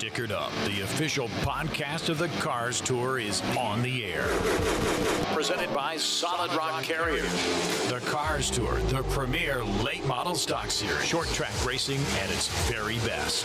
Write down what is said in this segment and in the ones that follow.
Stickered Up, the official podcast of the Cars Tour, is on the air. Presented by Solid Rock Carrier. The Cars Tour, the premier late model stock series, short track racing at its very best.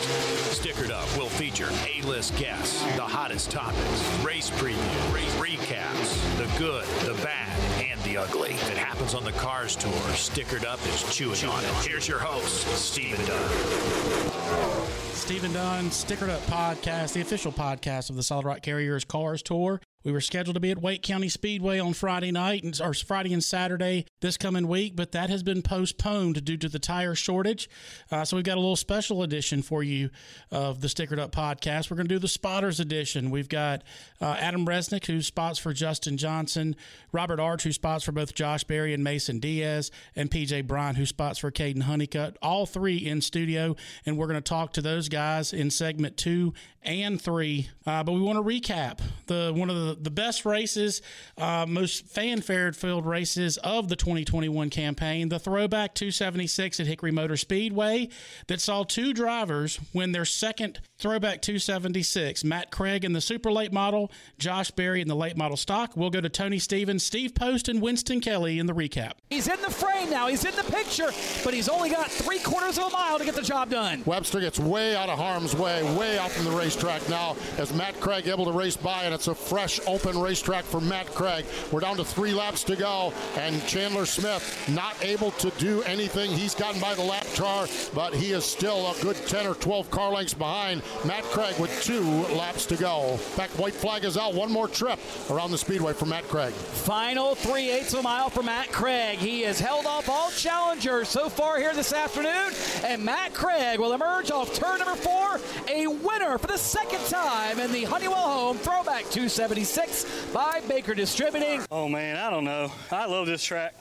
Stickered Up will feature A list guests, the hottest topics, race previews, race recaps, the good, the bad, the ugly. It happens on the Cars Tour, Stickered Up is chewing on it. Here's your host, Stephen Dunn. Stephen Dunn, Stickered Up Podcast, the official podcast of the Solid Rock Carriers Cars Tour. We were scheduled to be at Wake County Speedway on Friday night, and, or Friday and Saturday this coming week, but that has been postponed due to the tire shortage. Uh, so we've got a little special edition for you of the Stickered Up podcast. We're going to do the Spotters edition. We've got uh, Adam Resnick, who spots for Justin Johnson, Robert Arch, who spots for both Josh Berry and Mason Diaz, and PJ Bryant who spots for Kaden Honeycutt. All three in studio, and we're going to talk to those guys in segment two and three. Uh, but we want to recap the one of the, the best races, uh, most fanfare filled races of the 2021 campaign, the Throwback 276 at Hickory Motor Speedway, that saw two drivers win their second Throwback 276. Matt Craig in the super late model, Josh Berry in the late model stock. We'll go to Tony Stevens, Steve Post, and Winston Kelly in the recap. He's in the frame now. He's in the picture, but he's only got three quarters of a mile to get the job done. Webster gets way out of harm's way, way out from the racetrack now as Matt Craig able to race by, and it's a fresh, open racetrack for Matt Craig. We're down to three laps to go, and Chandler Smith not able to do anything. He's gotten by the lap car, but he is still a good 10 or 12 car lengths behind Matt Craig with two laps to go. In fact, white flag is out. One more trip around the speedway for Matt Craig. Final three eighths of a mile for Matt Craig. He has held off all challengers so far here this afternoon, and Matt Craig will emerge off turn number four, a winner for the second time in the Honeywell Home Throwback 276 by Baker Distributing. Oh man, I don't know. I love this track.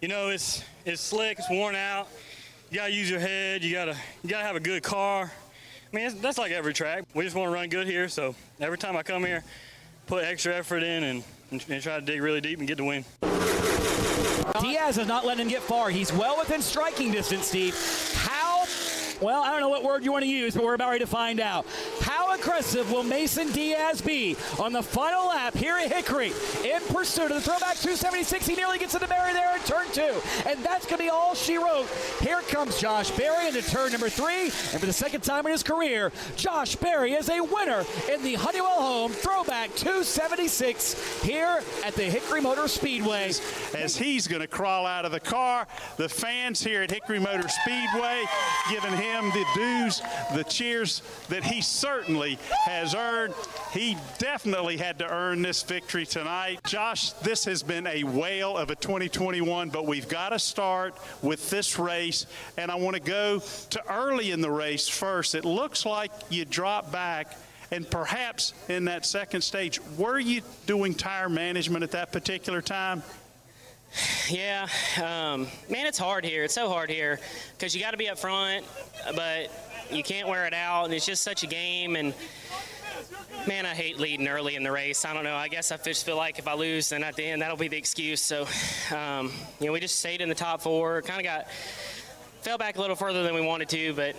You know, it's it's slick, it's worn out. You gotta use your head. You gotta you gotta have a good car. I mean, that's like every track. We just want to run good here. So every time I come here, put extra effort in and, and, and try to dig really deep and get the win. Diaz is not letting him get far. He's well within striking distance, Steve. How, well, I don't know what word you want to use, but we're about ready to find out. How aggressive will Mason Diaz be on the final lap here at Hickory in pursuit of the throwback 276? He nearly gets into Berry there in turn two, and that's going to be all she wrote. Here comes Josh Berry into turn number three, and for the second time in his career, Josh Berry is a winner in the Honeywell Home Throwback 276 here at the Hickory Motor Speedway. As he's going to crawl out of the car, the fans here at Hickory Motor Speedway giving him the dues, the cheers that he certainly has earned. He definitely had to earn this victory tonight. Josh, this has been a whale of a 2021, but we've got to start with this race, and I want to go to early in the race first. It looks like you drop back. And perhaps in that second stage, were you doing tire management at that particular time? Yeah, um, man, it's hard here. It's so hard here because you got to be up front, but you can't wear it out, and it's just such a game. And man, I hate leading early in the race. I don't know. I guess I just feel like if I lose, then at the end that'll be the excuse. So, um, you know, we just stayed in the top four. Kind of got fell back a little further than we wanted to, but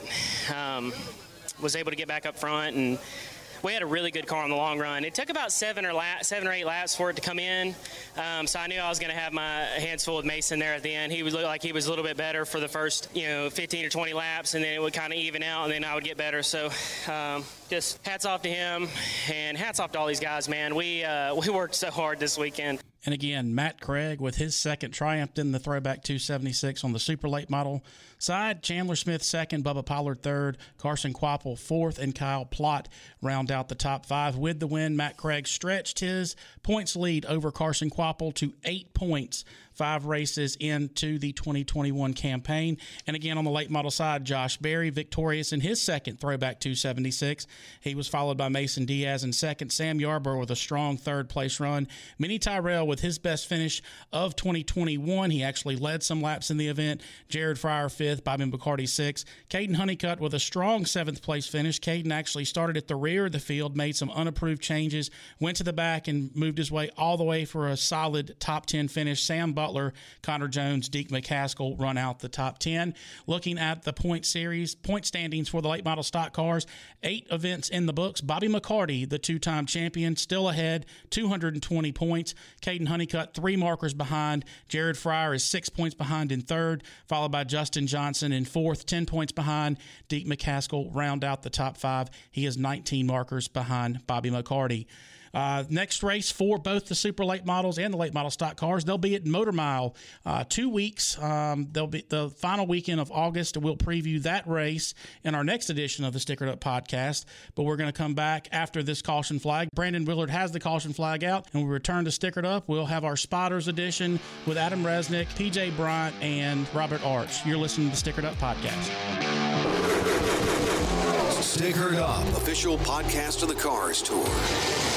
um, was able to get back up front and we had a really good car in the long run. It took about seven or seven or eight laps for it to come in, um, so I knew I was going to have my hands full with Mason there at the end. He would look like he was a little bit better for the first, you know, 15 or 20 laps, and then it would kind of even out, and then I would get better. So, um, just hats off to him, and hats off to all these guys, man. We uh, we worked so hard this weekend. And again, Matt Craig with his second triumph in the throwback 276 on the super late model side. Chandler Smith second, Bubba Pollard third, Carson Kvapil fourth, and Kyle Plott round out the top five. With the win, Matt Craig stretched his points lead over Carson Kvapil to eight points five races into the 2021 campaign. And again, on the late model side, Josh Berry victorious in his second throwback 276. He was followed by Mason Diaz in second, Sam Yarborough with a strong third place run, Mini Tyrrell with his best finish of 2021. He actually led some laps in the event. Jared Fryar fifth, Bobby McCarty sixth. Kaden Honeycutt with a strong seventh place finish. Kaden actually started at the rear of the field, made some unapproved changes, went to the back, and moved his way all the way for a solid top 10 finish. Sam Butler, Connor Jones, Deac McCaskill run out the top 10. Looking at the point series, point standings for the late model stock cars, eight events in the books. Bobby McCarty, the two time champion, still ahead, 220 points. Kaden Honeycutt, three markers behind. Jared Fryar is six points behind in third, followed by Justin Johnson in fourth, 10 points behind. Deke McCaskill round out the top five. He is 19 markers behind Bobby McCarty. Uh, next race for both the super late models and the late model stock cars, they'll be at Motor Mile, uh, two weeks. Um, they'll be the final weekend of August. We'll preview that race in our next edition of the Stickered Up podcast. But we're going to come back after this caution flag. Brandon Willard has the caution flag out, and we return to Stickered Up. We'll have our spotters edition with Adam Resnick, PJ Bryant, and Robert Arch. You're listening to the Stickered Up podcast. Stickered Up, official podcast of the Cars Tour.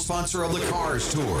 sponsor of the Cars Tour.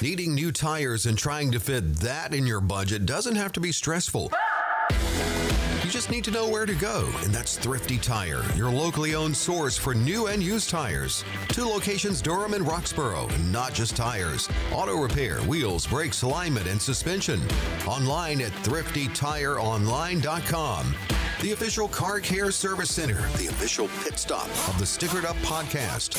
Needing new tires and trying to fit that in your budget doesn't have to be stressful. You just need to know where to go, and that's Thrifty Tire, your locally owned source for new and used tires. Two locations, Durham and Roxboro, and not just tires. Auto repair, wheels, brakes, alignment, and suspension. Online at thriftytireonline.com. The official car care service center, the official pit stop of the Stickered Up podcast.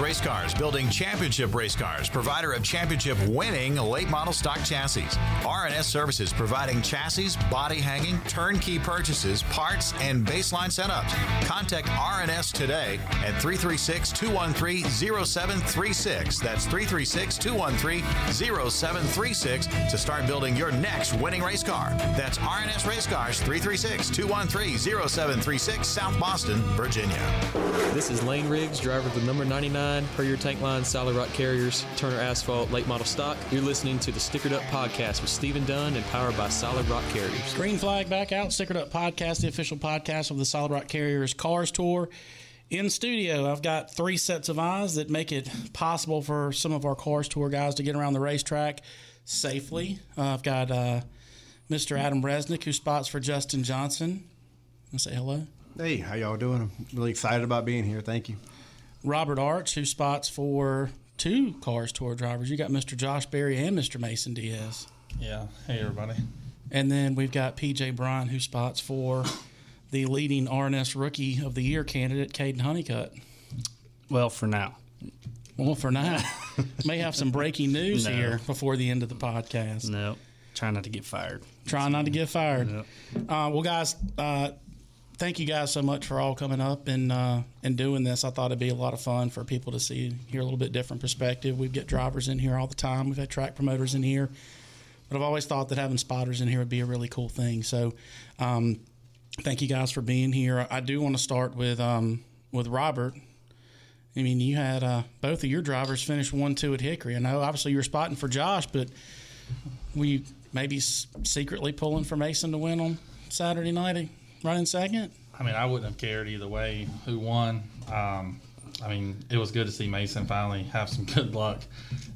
Race Cars, building championship race cars, provider of championship winning late model stock chassis. RNS Services, providing chassis, body hanging, turnkey purchases, parts, and baseline setups. Contact RNS today at 336 213 0736. That's 336 213 0736 to start building your next winning race car. That's RNS Race Cars, 336 213 0736, South Boston, Virginia. This is Layne Riggs, driver of the number 99 per your tank line Solid Rock Carriers, Turner Asphalt late model stock. You're listening to the Stickered Up podcast with Stephen Dunn and powered by Solid Rock Carriers. Green flag back out. Stickered Up podcast, the official podcast of the Solid Rock Carriers Cars Tour. In studio, I've got three sets of eyes that make it possible for some of our Cars Tour guys to get around the racetrack safely. Uh, I've got uh, Mr. Adam Resnick, who spots for Justin Johnson. Want to say hello? Hey, how y'all doing? I'm really excited about being here. Thank you. Robert Arch, who spots for two Cars Tour drivers. You got Mr. Josh Berry and Mr. Mason Diaz. Yeah. Hey, everybody. And then we've got PJ Bryant, who spots for the leading RNS Rookie of the Year candidate, Kaden Honeycutt. Well, for now. Well, for now, may have some breaking news No. here before the end of the podcast. No. Try not to get fired. Try not to get fired. Yep. Uh, well, guys, uh, thank you guys so much for all coming up and uh, and doing this. I thought it'd be a lot of fun for people to see, hear a little bit different perspective. We get drivers in here all the time. We've had track promoters in here, but I've always thought that having spotters in here would be a really cool thing. So, um, thank you guys for being here. I do want to start with um, with Robert I mean, you had uh, both of your drivers finish one two at Hickory. I know, obviously, you were spotting for Josh, but you maybe secretly pulling for Mason to win on Saturday night, running second? I mean, I wouldn't have cared either way who won. Um, I mean, it was good to see Mason finally have some good luck.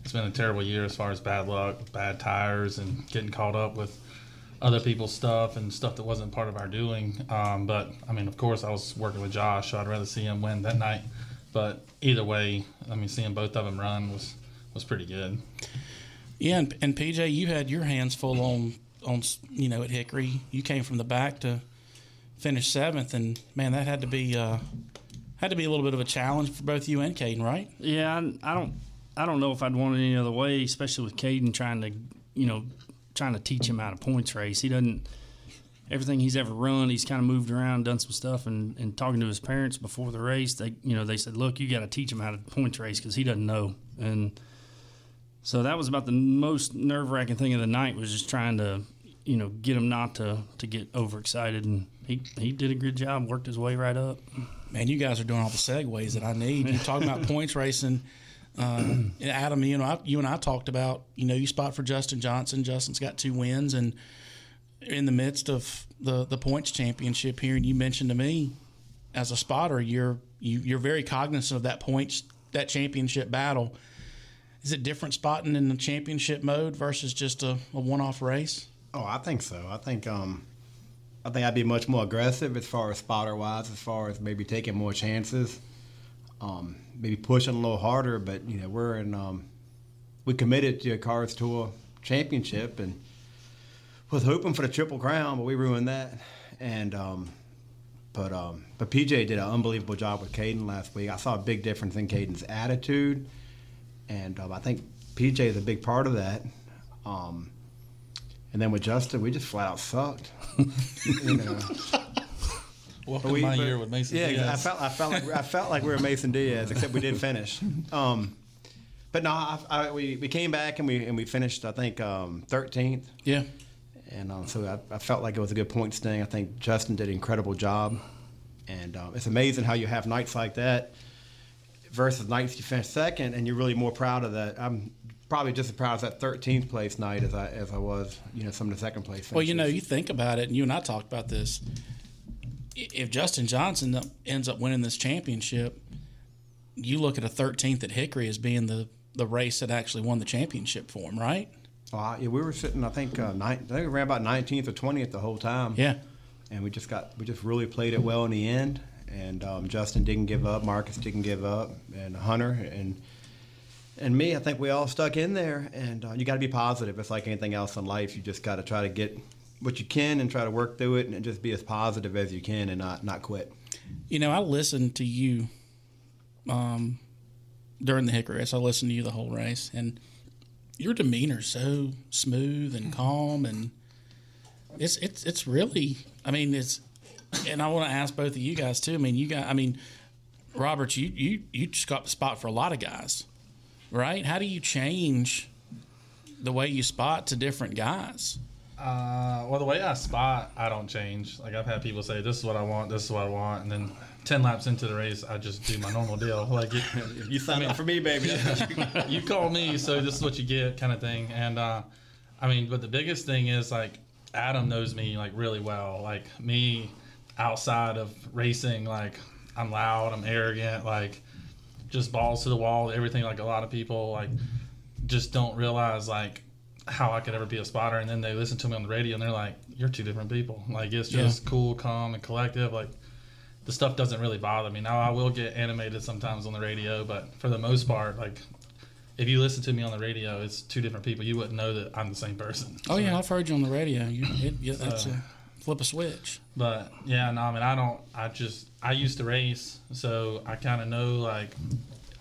It's been a terrible year as far as bad luck, bad tires, and getting caught up with other people's stuff and stuff that wasn't part of our doing. Um, but I mean, of course, I was working with Josh, so I'd rather see him win that night. But either way, I mean, seeing both of them run was was pretty good. Yeah, and, and PJ, you had your hands full on on you know at Hickory. You came from the back to finish seventh, and man, that had to be uh, had to be a little bit of a challenge for both you and Kaden, right? Yeah, I, I don't, I don't know if I'd want it any other way, especially with Kaden trying to, you know, trying to teach him how to points race. He doesn't. Everything he's ever run, he's kind of moved around, done some stuff, and, and talking to his parents before the race, they you know they said, look, you got to teach him how to points race because he doesn't know, and so that was about the most nerve wracking thing of the night was just trying to, you know, get him not to to get overexcited, and he he did a good job, worked his way right up. Man, you guys are doing all the segues that I need. You're talking about points racing. Uh, Adam, you know, I, you and I talked about, you know, you spot for Justin Johnson. Justin's got two wins, and in the midst of the the points championship here, and you mentioned to me, as a spotter, you're you, you're very cognizant of that points that championship battle. Is it different spotting in the championship mode versus just a, a one off race? Oh, I think so. I think um, I think I'd be much more aggressive as far as spotter wise, as far as maybe taking more chances, um, maybe pushing a little harder. But you know, we're in um, we committed to a Cars Tour championship and was hoping for the triple crown, but we ruined that. And um, but um, but PJ did an unbelievable job with Kaden last week. I saw a big difference in Kaden's attitude, and um, I think PJ is a big part of that. Um, and then with Justin, we just flat out sucked. you know. Welcome But we- my but- year with Mason Yeah, Diaz. I felt I felt like I felt like we were Mason Diaz, except we did finish. Um, but no, I, I, we, we came back and we and we finished I think um, 13th. Yeah. And um, so I, I felt like it was a good point sting. I think Justin did an incredible job, and um, it's amazing how you have nights like that versus nights you finish second, and you're really more proud of that. I'm probably just as proud of that 13th place night as I as I was, you know, some of the second place. Finishes. Well, you know, you think about it, and you and I talked about this. If Justin Johnson ends up winning this championship, you look at a 13th at Hickory as being the, the race that actually won the championship for him, right? Well, yeah, we were sitting. I think uh, nine, I think we ran about 19th or 20th the whole time. Yeah. And we just got we just really played it well in the end. And um, Justin didn't give up. Marcus didn't give up. And Hunter and and me, I think we all stuck in there. And uh, you got to be positive. It's like anything else in life. You just got to try to get what you can and try to work through it and just be as positive as you can and not not quit. You know, I listened to you um, during the Hickory race. I listened to you the whole race, and your demeanor's so smooth and calm, and it's it's it's really. I mean, it's. And I want to ask both of you guys too. I mean, you got. I mean, Robert, you you you just got the spot for a lot of guys, right? How do you change the way you spot to different guys? Uh, well, the way I spot, I don't change. Like I've had people say, "This is what I want. This is what I want," and then ten laps into the race, I just do my normal deal. Like you sign up for me, baby. you call me, so this is what you get, kind of thing. And uh, I mean, but the biggest thing is like Adam knows me like really well. Like me, outside of racing, like I'm loud, I'm arrogant, like just balls to the wall, everything. Like a lot of people like just don't realize like how I could ever be a spotter, and then they listen to me on the radio and they're like, "You're two different people." Like it's Yeah. just cool, calm, and collective. Like the stuff doesn't really bother me. Now I will get animated sometimes on the radio, but for the most part, like if you listen to me on the radio, it's two different people. You wouldn't know that I'm the same person. Oh yeah, I've heard you on the radio. You, it, yeah, that's So- a flip a switch. But yeah, no, I mean, I don't. I just I used to race, so I kind of know like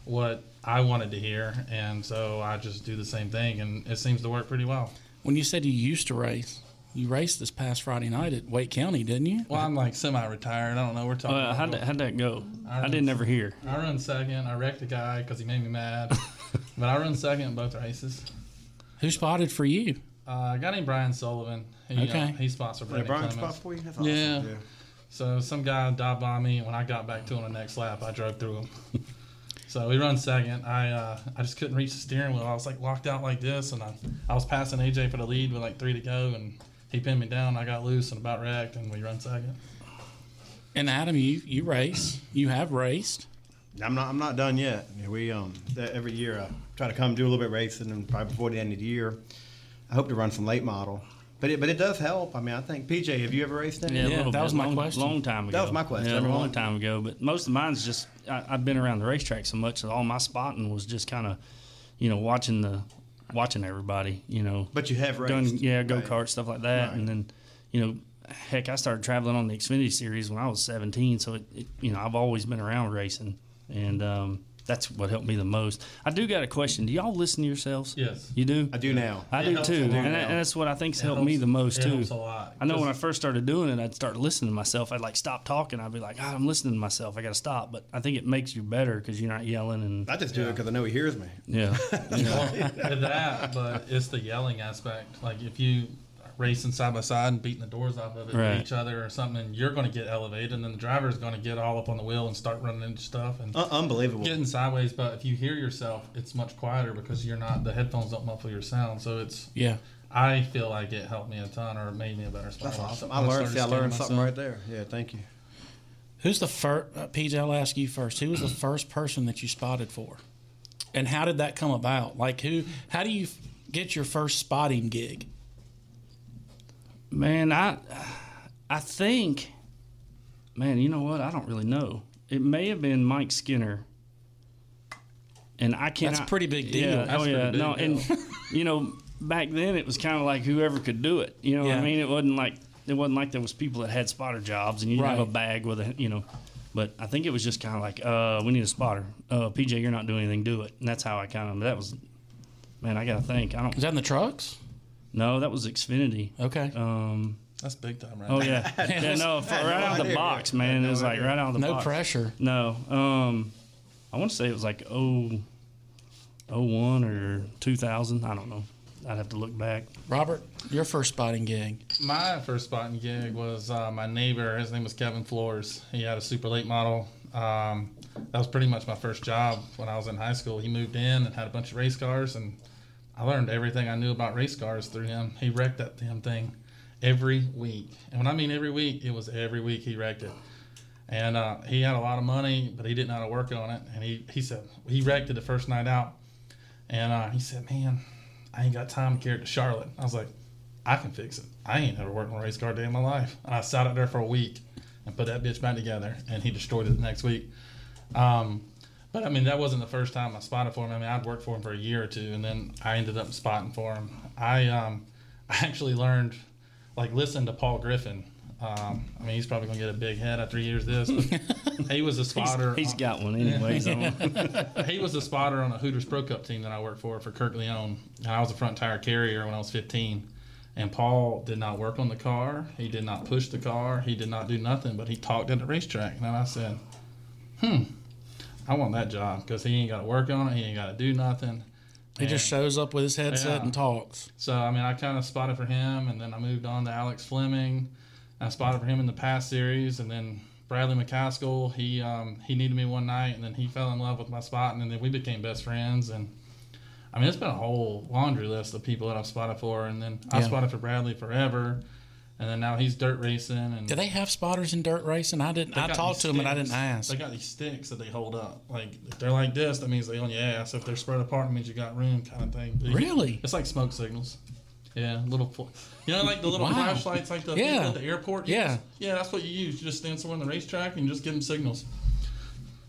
what I wanted to hear, and so I just do the same thing, and it seems to work pretty well. When you said you used to race, you raced this past Friday night at Wake County, didn't you? Well, I'm like semi-retired. I don't know. We're talking. Uh, about how'd, that, how'd that go? I, run- didn't ever hear. I run second. I wrecked a guy because he made me mad, but I run second in both races. Who spotted for you? Uh, a guy named Brian Sullivan. He, Okay. uh, he spots for Yeah, Brandon Brian Clemens. spot for you? That's awesome. Yeah. Yeah. So some guy dive by me, and when I got back to him the next lap, I drove through him. So we run second. I uh, I just couldn't reach the steering wheel. I was like locked out like this, and I, I was passing AJ for the lead with like three to go, and he pinned me down. I got loose and about wrecked, and we run second. And Adam, you you race. You have raced. I'm not. I'm not done yet. We um every year I try to come do a little bit racing, and probably before the end of the year, I hope to run some late model. But it but it does help. I mean, I think PJ, have you ever raced any? Yeah, a little that bit. was my long, question. Long time ago. That was my question. Yeah, a long time ago. But most of mine's just I, I've been around the racetrack so much that all my spotting was just kind of, you know, watching the watching everybody. You know. But you have Doing, raced. yeah, go Right. kart stuff like that, Right. and then, you know, heck, I started traveling on the Xfinity series when I was 17. So it, it you know, I've always been around racing, and um, that's what helped me the most. I do got a question. Do y'all listen to yourselves? Yes. You do. I do now. I It do too, and, that- and that's what I think's It helped me the most it too. helps a lot, I know when I first started doing it, I'd start listening to myself. I'd like stop talking. I'd be like, God, I'm listening to myself. I got to stop. But I think it makes you better because you're not yelling and I just do it because I know he hears me. yeah. With that, but it's the yelling aspect. Like if you are racing side by side and beating the doors off of it Right. each other or something, you're going to get elevated, and then the driver is going to get all up on the wheel and start running into stuff and Un- unbelievable. getting sideways. But if you hear yourself, it's much quieter because you're not. The headphones don't muffle your sound, so it's. Yeah. I feel like it helped me a ton, or it made me a better spotter. That's awesome. When I learned. started See, I scanning learned something right there. Yeah, thank you. Who's the first? Uh, PJ, I'll ask you first. Who was the first person that you spotted for, and how did that come about? Like who? How do you get your first spotting gig? Man, I I think, man, you know what? I don't really know. It may have been Mike Skinner. And I can't. That's a pretty big deal. Yeah, That's oh yeah. No, big and you know, back then it was kind of like whoever could do it. You know what Yeah. I mean? It wasn't like it wasn't like there was people that had spotter jobs and you didn't have a bag with a you know. But I think it was just kind of like, uh, we need a spotter. Uh, PJ, you're not doing anything. Do it. And that's how I kind of. That was, man. I gotta think. I don't. Is that in the trucks? No, that was Xfinity. Okay. Um. That's big time, right? Oh yeah, yeah. No, f- right out of the box, man. It was like right out of the no box. No pressure. No. Um, I want to say it was like oh, oh one or two thousand. I don't know. I'd have to look back. Robert, your first spotting gig. My first spotting gig was uh, my neighbor. His name was Kevin Floors. He had a super late model. Um, that was pretty much my first job when I was in high school. He moved in and had a bunch of race cars, and I learned everything I knew about race cars through him. He wrecked that damn thing every week, and when I mean every week, it was every week he wrecked it. And uh, he had a lot of money, but he didn't know how to work on it. And he, he said he wrecked it the first night out, and uh, he said, "Man, I ain't got time to carry it to Charlotte." I was like, "I can fix it. I ain't never worked on a race car day in my life." And I sat out there for a week and put that bitch back together, and he destroyed it the next week. Um, but I mean, that wasn't the first time I spotted for him. I mean, I'd worked for him for a year or two, and then I ended up spotting for him. I um, I actually learned, like, listen to Paul Griffin. Um, I mean, he's probably gonna get a big head after he hears this. He was a spotter. He's got one anyways. Don't- he was a spotter on a Hooters Pro Cup team that I worked for for Kirk Leone. And I was a front tire carrier when I was 15. And Paul did not work on the car. He did not push the car. He did not do nothing, but he talked at the racetrack. And I said, hmm, I want that job because he ain't got to work on it. He ain't got to do nothing. He just shows up with his headset Yeah. and talks. So I mean, I kind of spotted for him, and then I moved on to Alex Fleming. I spotted for him in the past series, and then Bradley McCaskill. He um, he needed me one night, and then he fell in love with my spotting, and then we became best friends. And I mean, it's been a whole laundry list of people that I've spotted for, and then I Yeah. spotted for Bradley forever, and then now he's dirt racing. And Do they have spotters in dirt racing? I didn't. I talked to him and I didn't ask. They got these sticks that they hold up. Like if they're like this, that means they on your ass. If they're spread apart, it means you got room, kind of thing. But Really? It's like smoke signals. Yeah, little. You know, like the little Wow. flashlights, like the Yeah. at the airport. Yeah. use? yeah, that's what you use. You just stand somewhere on the racetrack and just give them signals.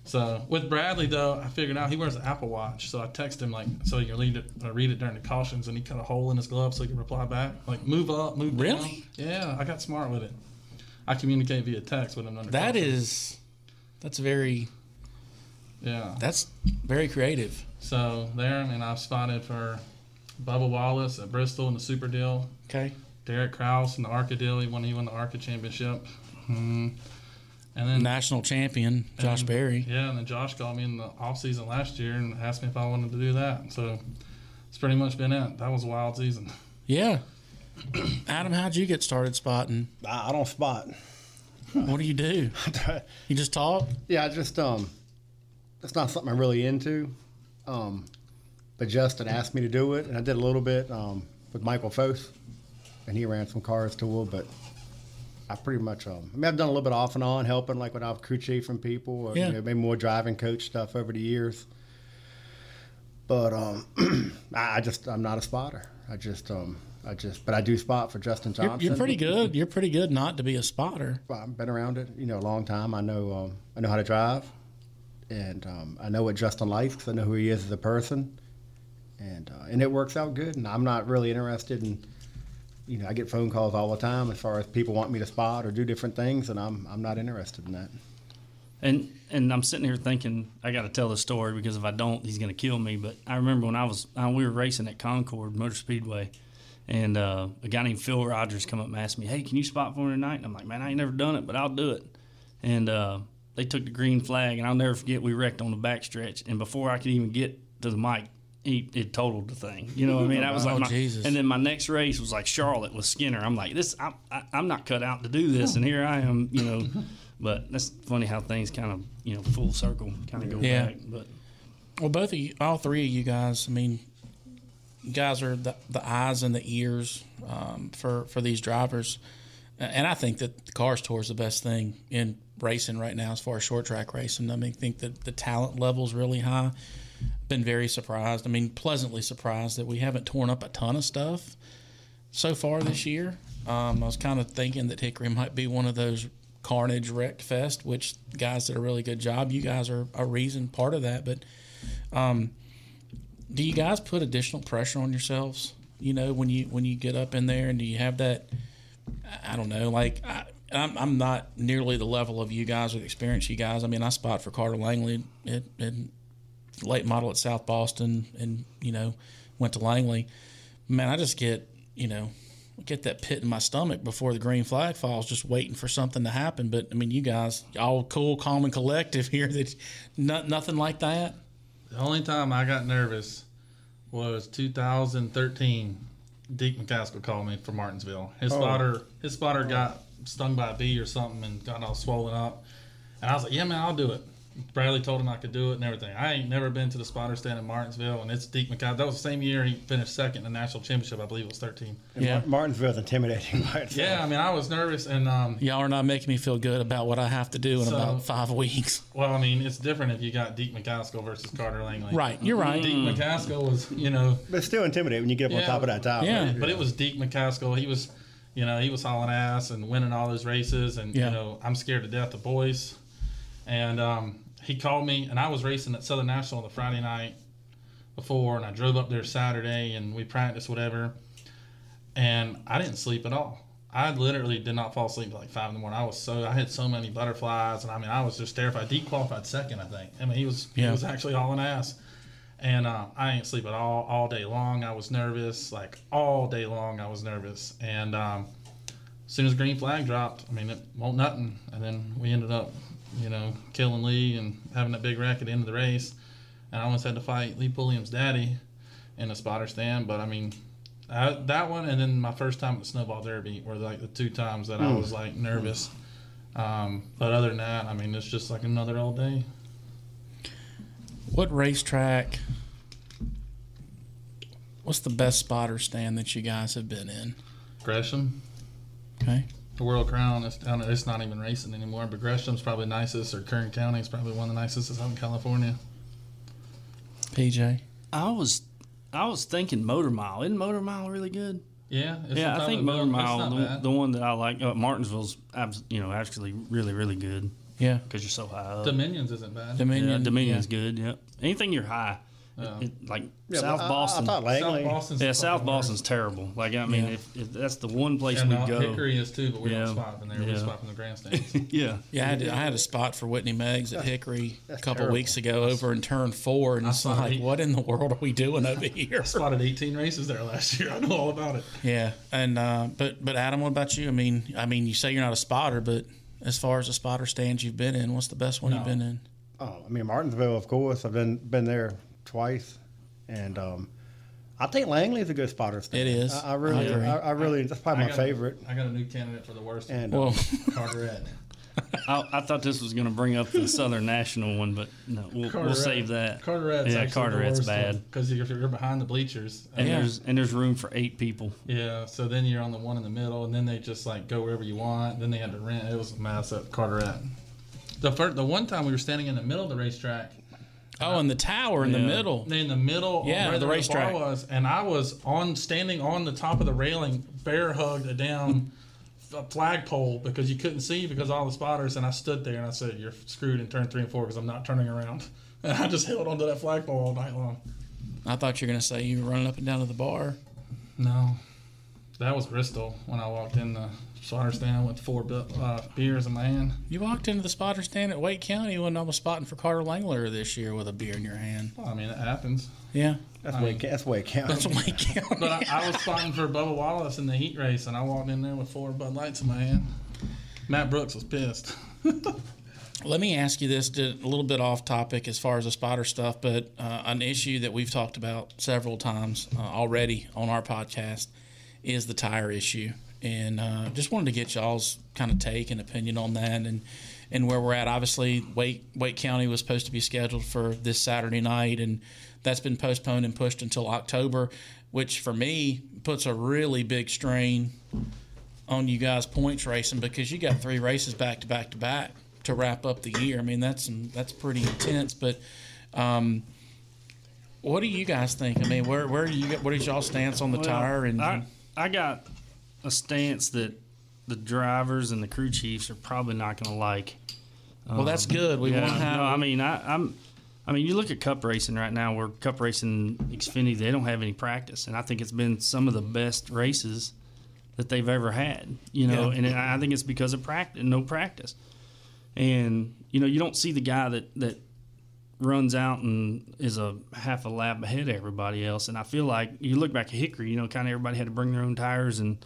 So with Bradley though, I figured out he wears an Apple Watch, so I text him like, so you can read it, uh, read it during the cautions, and he cut a hole in his glove so he can reply back, like move up, move down. Really? Yeah, I got smart with it. I communicate via text with him. Under That caution. is, that's very, yeah. that's very creative. So there, I mean, I've spotted for Bubba Wallace at Bristol in the Super Deal. Okay. Derek Kraus in the ARCA deal. He won. He won the ARCA championship. Hmm. And then National champion Josh and- Berry. Yeah, and then Josh called me in the off season last year and asked me if I wanted to do that. So it's pretty much been it. That was a wild season. Yeah. Adam, how'd you get started spotting? I, I don't spot. What do you do? You just talk? Yeah, I just um, that's not something I'm really into. Um, but Justin asked me to do it, and I did a little bit um, with Michael Foth, and he ran some cars tour. But I pretty much, um, I mean, I've done a little bit off and on, helping like when I've crew chief from people, or Yeah. you know, maybe more driving coach stuff over the years. But um, I I just, I'm not a spotter. I just, um, I just, but I do spot for Justin You're, Johnson. you're pretty good. You're pretty good not to be a spotter. Well, I've been around it, you know, a long time. I know, um, I know how to drive, and um, I know what Justin likes 'cause I know who he is as a person, and uh, and it works out good. And I'm not really interested in, you know, I get phone calls all the time as far as people want me to spot or do different things, and I'm I'm not interested in that. And and I'm sitting here thinking I got to tell the story because if I don't, he's going to kill me. But I remember when I was uh, we were racing at Concord Motor Speedway, and uh, a guy named Phil Rogers come up and asked me, "Hey, can you spot for me tonight?" And I'm like, "Man, I ain't never done it, but I'll do it." And uh, they took the green flag, and I'll never forget we wrecked on the backstretch, and before I could even get to the mic. He, it totaled the thing, you know what I mean. I was like, Oh, my, and then my next race was like Charlotte with Skinner. I'm like, this, I'm, I, I'm not cut out to do this, and here I am, you know. But that's funny how things kind of, you know, full circle kind of go Yeah. back. But Well, both of you, all three of you guys. I mean, you guys are the, the eyes and the ears um, for for these drivers, and I think that the Cars Tour is the best thing in racing right now as far as short track racing. I mean, I think that the talent level is really high. Been very surprised. I mean, pleasantly surprised that we haven't torn up a ton of stuff so far this year. Um, I was kind of thinking that Hickory might be one of those carnage wreck fest, which guys did a really good job. You guys are a reason part of that, but um, do you guys put additional pressure on yourselves? You know, when you when you get up in there, and do you have that? I don't know, like. I, I'm, I'm not nearly the level of you guys with experience. You guys, I mean, I spot for Carter Langley at, at late model at South Boston, and you know, went to Langley. Man, I just get you know, get that pit in my stomach before the green flag falls, just waiting for something to happen. But I mean, you guys, all cool, calm, and collective here. That not, nothing like that. The only time I got nervous was 2013. Deac McCaskill called me from Martinsville. His Oh. spotter, his spotter oh. got stung by a bee or something and got all swollen up. And I was like, "Yeah, man, I'll do it." Bradley told him I could do it and everything. I ain't never been to the spotter stand in Martinsville, and it's Deac McCaskill. That was the same year he finished second in the national championship. I believe it was 13. And Yeah. Mar- Martinsville's intimidating by itself. Yeah, I mean, I was nervous, and um, Y'all are not making me feel good about what I have to do in So- about five weeks. Well, I mean, it's different if you got Deac McCaskill versus Carter Langley. Right, you're right. Deac McCaskill was, you know, But it's still intimidating when you get up on top of that tower. Yeah. but it was Deac McCaskill. He was, you know, he was hauling ass and winning all those races. And Yeah. you know, I'm scared to death of boys. And um, he called me, and I was racing at Southern National on the Friday night before, and I drove up there Saturday, and we practiced whatever. And I didn't sleep at all. I literally did not fall asleep like five in the morning. I was so I had so many butterflies, and I mean I was just terrified. Deac qualified second, I think. I mean he was Yeah. he was actually all hauling ass. And uh, I ain't sleep at all all day long. I was nervous, like all day long. I was nervous, and um, as soon as green flag dropped, I mean it won't nothing. And then we ended up, you know, killing Lee and having that big wreck at the end of the race. And I almost had to fight Lee Pulliam's daddy in a spotter stand. But I mean, I, that one and then my first time at the Snowball Derby were like the two times that I was like nervous. Um, but other than that, I mean, it's just like another old day. What racetrack? What's the best spotter stand that you guys have been in? Gresham. Okay. The World Crown is down there. It's not even racing anymore. But Gresham's probably nicest, or Kern County is probably one of the nicest out in California. PJ. I was I was thinking Motor Mile. Isn't Motor Mile really good? Yeah, it's yeah, I think Motor well- Mile, the, the one that I like, uh, Martinsville's, you know, actually really, really good Yeah. because you're so high up. Dominions isn't bad. Dominion. yeah, Dominion's good. Yep. Anything you're high, Yeah. it- like Yeah, South but I- Boston. I, thought Langley. South Boston's yeah, South fucking Boston's terrible. Like I mean, Yeah. if, if that's the one place And we go, Hickory is too, but we Yeah. don't swap in there. We Yeah. swap in the grandstands. yeah, Yeah, I had, I had a spot for Whitney Meggs at Hickory a couple terrible. weeks ago over in turn four, and I it's like, he- what in the world are we doing over here? I spotted 18 races there last year. I know all about it. Yeah, and uh, but but Adam, what about you? I mean, I mean, you say you're not a spotter, but as far as the spotter stands you've been in, what's the best one you've been in? Oh, I mean Martinsville, of course. I've been been there twice, and um, I think Langley's a good spotter. Stand. It is. I, I really, I. I, I really. That's probably I my favorite. A, I got a new candidate for the worst. And Well, Carteret. I, I thought this was going to bring up the Southern National one, but no, we'll, we'll save that. Carteret's yeah, Carteret's bad because you're, you're behind the bleachers, and yeah. there's and there's room for eight people. Yeah, so then you're on the one in the middle, and then they just like go wherever you want. Then they had to rent. It was a mess at Carteret. The first, the one time we were standing in the middle of the racetrack. Oh, in the tower in yeah. the middle. In the middle, yeah, where the racetrack was, and I was on standing on the top of the railing, bear hugged a down flagpole because you couldn't see because all the spotters. And I stood there and I said, "You're screwed in turn three and four because I'm not turning around." And I just held onto that flagpole all night long. I thought you were gonna say you were running up and down to the bar. No, that was Bristol when I walked in the spotter stand with four uh, beers in my hand. You walked into the spotter stand at Wake County when I was spotting for Carter Langley this year with a beer in your hand. Well, I mean, it happens. Yeah. That's Wake, that's Wake County. That's Wake County. but I, I, was spotting for Bubba Wallace in the heat race, and I walked in there with four Bud Lights in my hand. Matt Brooks was pissed. Let me ask you this, a little bit off topic as far as the spotter stuff, but uh, an issue that we've talked about several times uh, already on our podcast is the tire issue and uh, just wanted to get y'all's kind of take and opinion on that and and where we're at. Obviously, Wake Wake County was supposed to be scheduled for this Saturday night, and that's been postponed and pushed until October, which for me puts a really big strain on you guys points racing because you got three races back to back to back to wrap up the year. I mean that's that's pretty intense, but. Um, what do you guys think? I mean, where where do you get what is y'all stance on the well, tire? And I, I got a stance that the drivers and the crew chiefs are probably not going to like. Well, um, that's good. We yeah, want to have. No, I mean, I, am I mean, you look at Cup racing right now. Where Cup racing Xfinity, they don't have any practice, and I think it's been some of the best races that they've ever had. You know, yeah. and I think it's because of practice, no practice. And you know, you don't see the guy that that runs out and is a half a lap ahead of everybody else. And I feel like you look back at Hickory, you know, kind of everybody had to bring their own tires and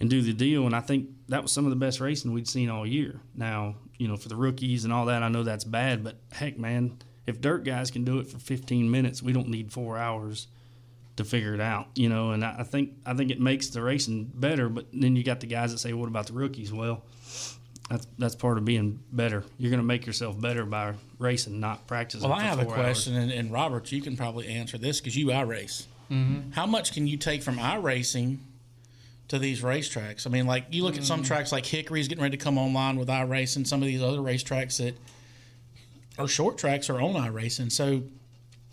and do the deal. And I think that was some of the best racing we'd seen all year. Now, you know, for the rookies and all that, I know that's bad, but heck, man, if dirt guys can do it for 15 minutes, we don't need four hours to figure it out, you know. And I think I think it makes the racing better. But then you got the guys that say, "What about the rookies?" Well, that's that's part of being better. You're going to make yourself better by racing, not practicing. Well, I have a question, and, and, Robert, you can probably answer this because you iRace. Mm-hmm. How much can you take from iRacing to these racetracks? I mean, like you look mm-hmm. at some mm. tracks like Hickory's getting ready to come online with iRacing, some of these other racetracks that are short tracks are on iRacing. So,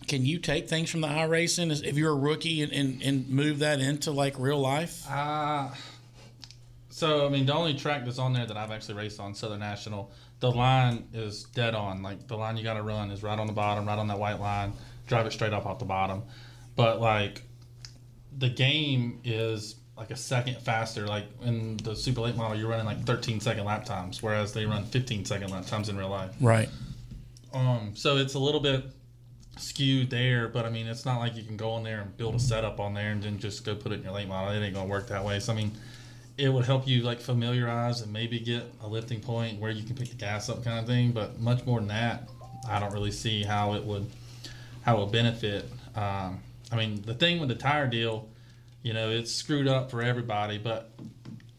can you take things from the iRacing if you're a rookie and, and, and move that into like real life? Uh so I mean, the only track that's on there that I've actually raced on, Southern National, the line is dead on. Like the line you got to run is right on the bottom, right on that white line. Drive it straight up off the bottom. But like, the game is like a second faster. Like in the Super Late model, you're running like 13 second lap times, whereas they run 15 second lap times in real life. Right. Um. So it's a little bit skewed there, but I mean, it's not like you can go in there and build a setup on there and then just go put it in your late model. It ain't gonna work that way. So I mean it would help you like familiarize and maybe get a lifting point where you can pick the gas up kind of thing. But much more than that, I don't really see how it would how it would benefit. Um, I mean, the thing with the tire deal, you know, it's screwed up for everybody. But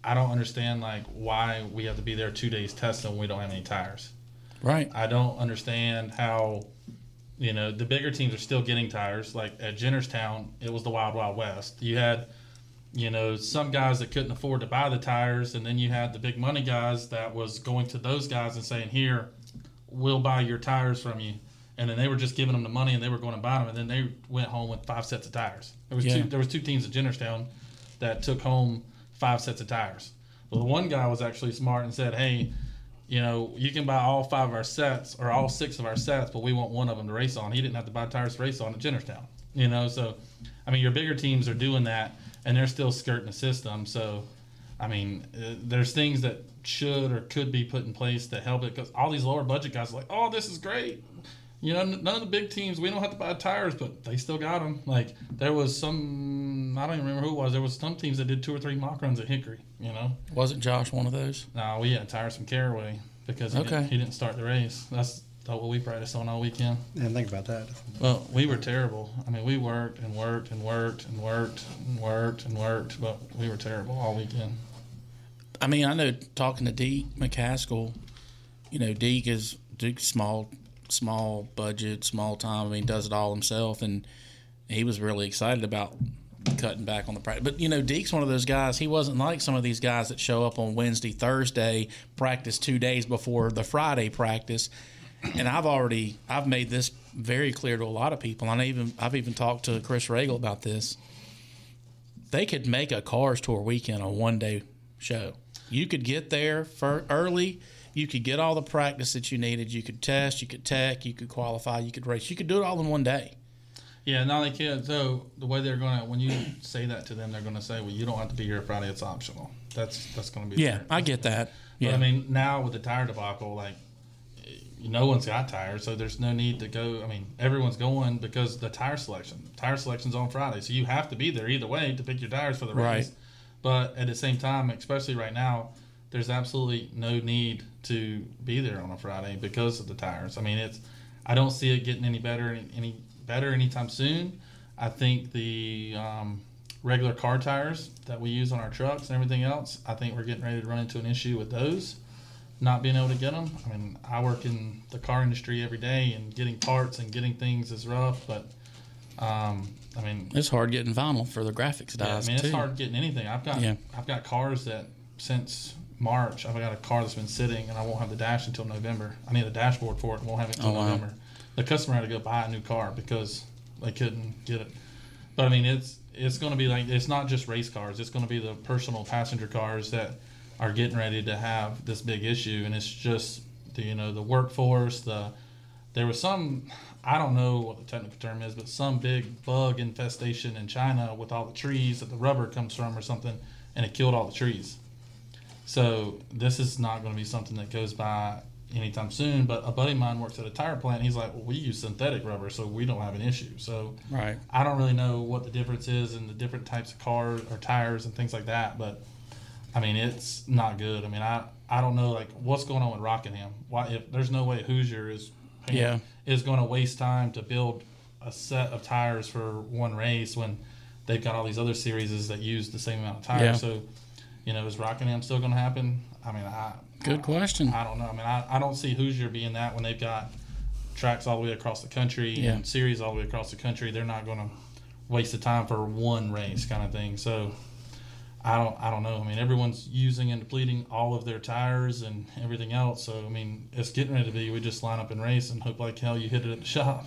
I don't understand like why we have to be there two days testing when we don't have any tires. Right. I don't understand how. You know, the bigger teams are still getting tires. Like at Jennerstown, it was the Wild Wild West. You had you know, some guys that couldn't afford to buy the tires, and then you had the big money guys that was going to those guys and saying, "Here, we'll buy your tires from you," and then they were just giving them the money and they were going to buy them, and then they went home with five sets of tires. There was yeah. two. There was two teams at Jennerstown that took home five sets of tires. Well, the one guy was actually smart and said, "Hey." You know, you can buy all five of our sets or all six of our sets, but we want one of them to race on. He didn't have to buy tires to race on at Jennerstown. You know, so I mean, your bigger teams are doing that and they're still skirting the system. So, I mean, uh, there's things that should or could be put in place to help it because all these lower budget guys are like, oh, this is great. You know, none of the big teams, we don't have to buy tires, but they still got them. Like, there was some, I don't even remember who it was. There was some teams that did two or three mock runs at Hickory, you know? Wasn't Josh one of those? No, we had tires from Caraway because he, okay. didn't, he didn't start the race. That's what we practiced on all weekend. Yeah, think about that. Well, we were terrible. I mean, we worked and worked and worked and worked and worked and worked, but we were terrible all weekend. I mean, I know talking to Deac McCaskill, you know, Deac is Deac's small, small budget, small time. I mean, does it all himself, and he was really excited about cutting back on the practice. But you know, Deac's one of those guys. He wasn't like some of these guys that show up on Wednesday, Thursday, practice two days before the Friday practice. And I've already I've made this very clear to a lot of people. And I even I've even talked to Chris Regal about this. They could make a cars tour weekend a one day show. You could get there for early. You could get all the practice that you needed. You could test. You could tech. You could qualify. You could race. You could do it all in one day. Yeah, now they can't. So the way they're going to, when you say that to them, they're going to say, "Well, you don't have to be here Friday. It's optional." That's that's going to be. Yeah, I get that. But, I mean, now with the tire debacle, like no one's got tires, so there's no need to go. I mean, everyone's going because the tire selection, tire selection's on Friday, so you have to be there either way to pick your tires for the race. Right. But at the same time, especially right now, there's absolutely no need to be there on a Friday because of the tires. I mean, it's I don't see it getting any better any, any better anytime soon. I think the um, regular car tires that we use on our trucks and everything else, I think we're getting ready to run into an issue with those not being able to get them. I mean, I work in the car industry every day, and getting parts and getting things is rough. But um, I mean, it's hard getting vinyl for the graphics yeah, I mean, it's too. hard getting anything. I've got Yeah. I've got cars that since March, I've got a car that's been sitting, and I won't have the dash until November. I need a dashboard for it, and won't have it until Oh, wow. November. The customer had to go buy a new car because they couldn't get it. But I mean, it's it's going to be like it's not just race cars. It's going to be the personal passenger cars that are getting ready to have this big issue, and it's just the you know the workforce. The there was some I don't know what the technical term is, but some big bug infestation in China with all the trees that the rubber comes from or something, and it killed all the trees. So this is not going to be something that goes by anytime soon. But a buddy of mine works at a tire plant. He's like, well, we use synthetic rubber, so we don't have an issue. So Right. I don't really know what the difference is in the different types of cars or tires and things like that. But I mean, it's not good. I mean, I I don't know like what's going on with Rockingham. Why if there's no way Hoosier is Yeah. is going to waste time to build a set of tires for one race when they've got all these other series that use the same amount of tires. Yeah. So, you know, is Rockingham still going to happen? I mean, I Good question. I don't know. I mean, I, I don't see Hoosier being that when they've got tracks all the way across the country Yeah. and series all the way across the country. They're not going to waste the time for one race kind of thing. So I don't I don't know. I mean, everyone's using and depleting all of their tires and everything else. So I mean, it's getting ready to be. We just line up and race and hope like hell you hit it at the shop.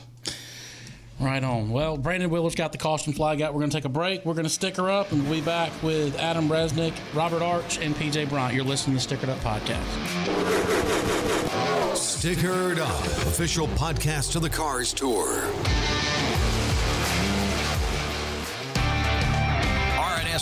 Right on. Well, Brandon Wheeler's got the caution flag out. We're going to take a break. We're going to stick her up, and we'll be back with Adam Resnick, Robert Arch, and PJ Bryant. You're listening to Stickered Up Podcast. Stickered Up, official podcast of the Cars Tour.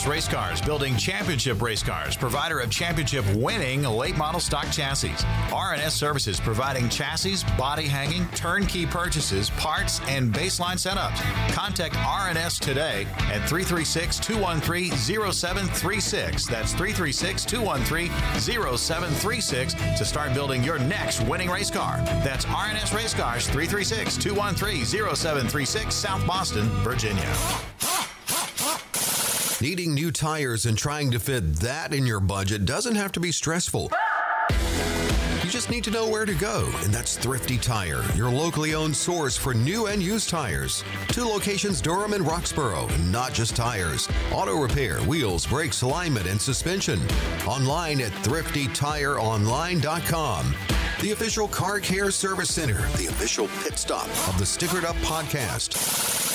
Race Cars, building championship race cars, provider of championship winning late model stock chassis. RNS Services, providing chassis, body hanging, turnkey purchases, parts, and baseline setups. Contact RNS today at 336 213 0736. That's 336 213 0736 to start building your next winning race car. That's RNS Race Cars, 336 213 0736, South Boston, Virginia. Needing new tires and trying to fit that in your budget doesn't have to be stressful. You just need to know where to go, and that's Thrifty Tire, your locally owned source for new and used tires. Two locations, Durham and Roxboro, and not just tires. Auto repair, wheels, brakes, alignment, and suspension. Online at thriftytireonline.com. The official car care service center, the official pit stop of the Stickered Up podcast.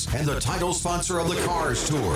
and the title sponsor of the Cars Tour.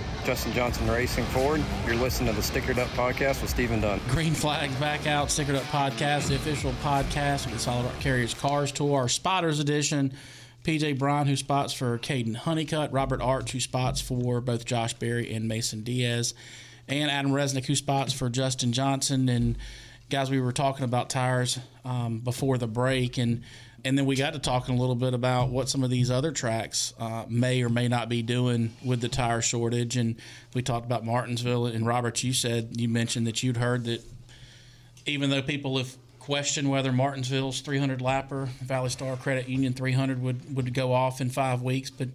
Justin Johnson Racing Ford. You're listening to the Stickered Up Podcast with Stephen Dunn. Green Flags back out, Stickered Up Podcast, the official podcast of the Solid Rock Carriers Cars Tour, our Spotters Edition. PJ Bryant, who spots for Kaden Honeycutt, Robert Arch, who spots for both Josh Berry and Mason Diaz, and Adam Resnick, who spots for Justin Johnson. And guys, we were talking about tires um, before the break, and and then we got to talking a little bit about what some of these other tracks uh, may or may not be doing with the tire shortage. And we talked about Martinsville. And Robert, you said you mentioned that you'd heard that even though people have questioned whether Martinsville's 300 lapper Valley Star Credit Union 300 would would go off in five weeks, but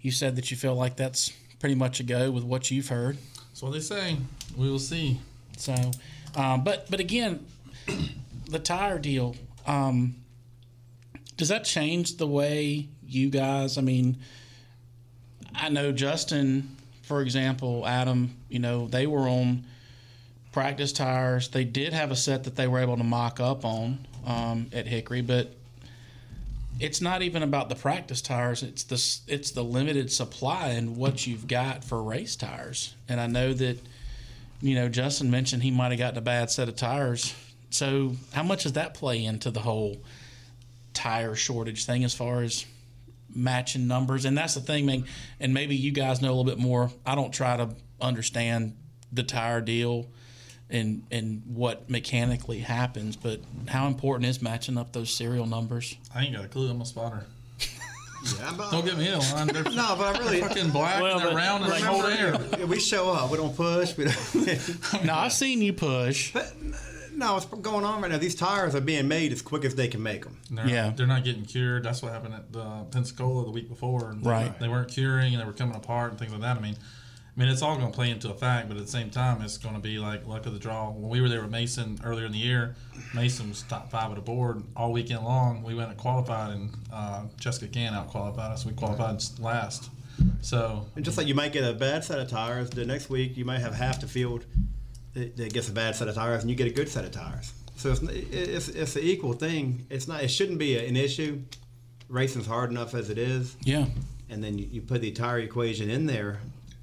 you said that you feel like that's pretty much a go with what you've heard. That's what they say. We will see. So, um, but but again, the tire deal. Um, does that change the way you guys? I mean, I know Justin, for example, Adam. You know, they were on practice tires. They did have a set that they were able to mock up on um, at Hickory, but it's not even about the practice tires. It's the it's the limited supply and what you've got for race tires. And I know that you know Justin mentioned he might have gotten a bad set of tires. So how much does that play into the whole tire shortage thing as far as matching numbers? And that's the thing, man. And maybe you guys know a little bit more. I don't try to understand the tire deal and and what mechanically happens, but how important is matching up those serial numbers? I ain't got a clue. I'm a spotter. Yeah, but, Don't get me in line. They're, no, but I really fucking black Well, and they're but round and they hold air. We show up. We don't push. We don't. no, I've seen you push. But no, what's going on right now? These tires are being made as quick as they can make them. And They're, They're not getting cured. That's what happened at uh, Pensacola the week before. And they- Right. They weren't curing and they were coming apart and things like that. I mean, I mean, it's all going to play into a fact, but at the same time, it's going to be like luck of the draw. When we were there with Mason earlier in the year, Mason was top five at the board all weekend long. We went and qualified, and uh, Jessica Gann out qualified us. We qualified last. So And just like you might get a bad set of tires, the next week you might have half the field that, that gets a bad set of tires, and you get a good set of tires. So it's it's, it's an equal thing. It's not. It shouldn't be an issue. Racing's hard enough as it is. Yeah. And then you, you put the tire equation in there,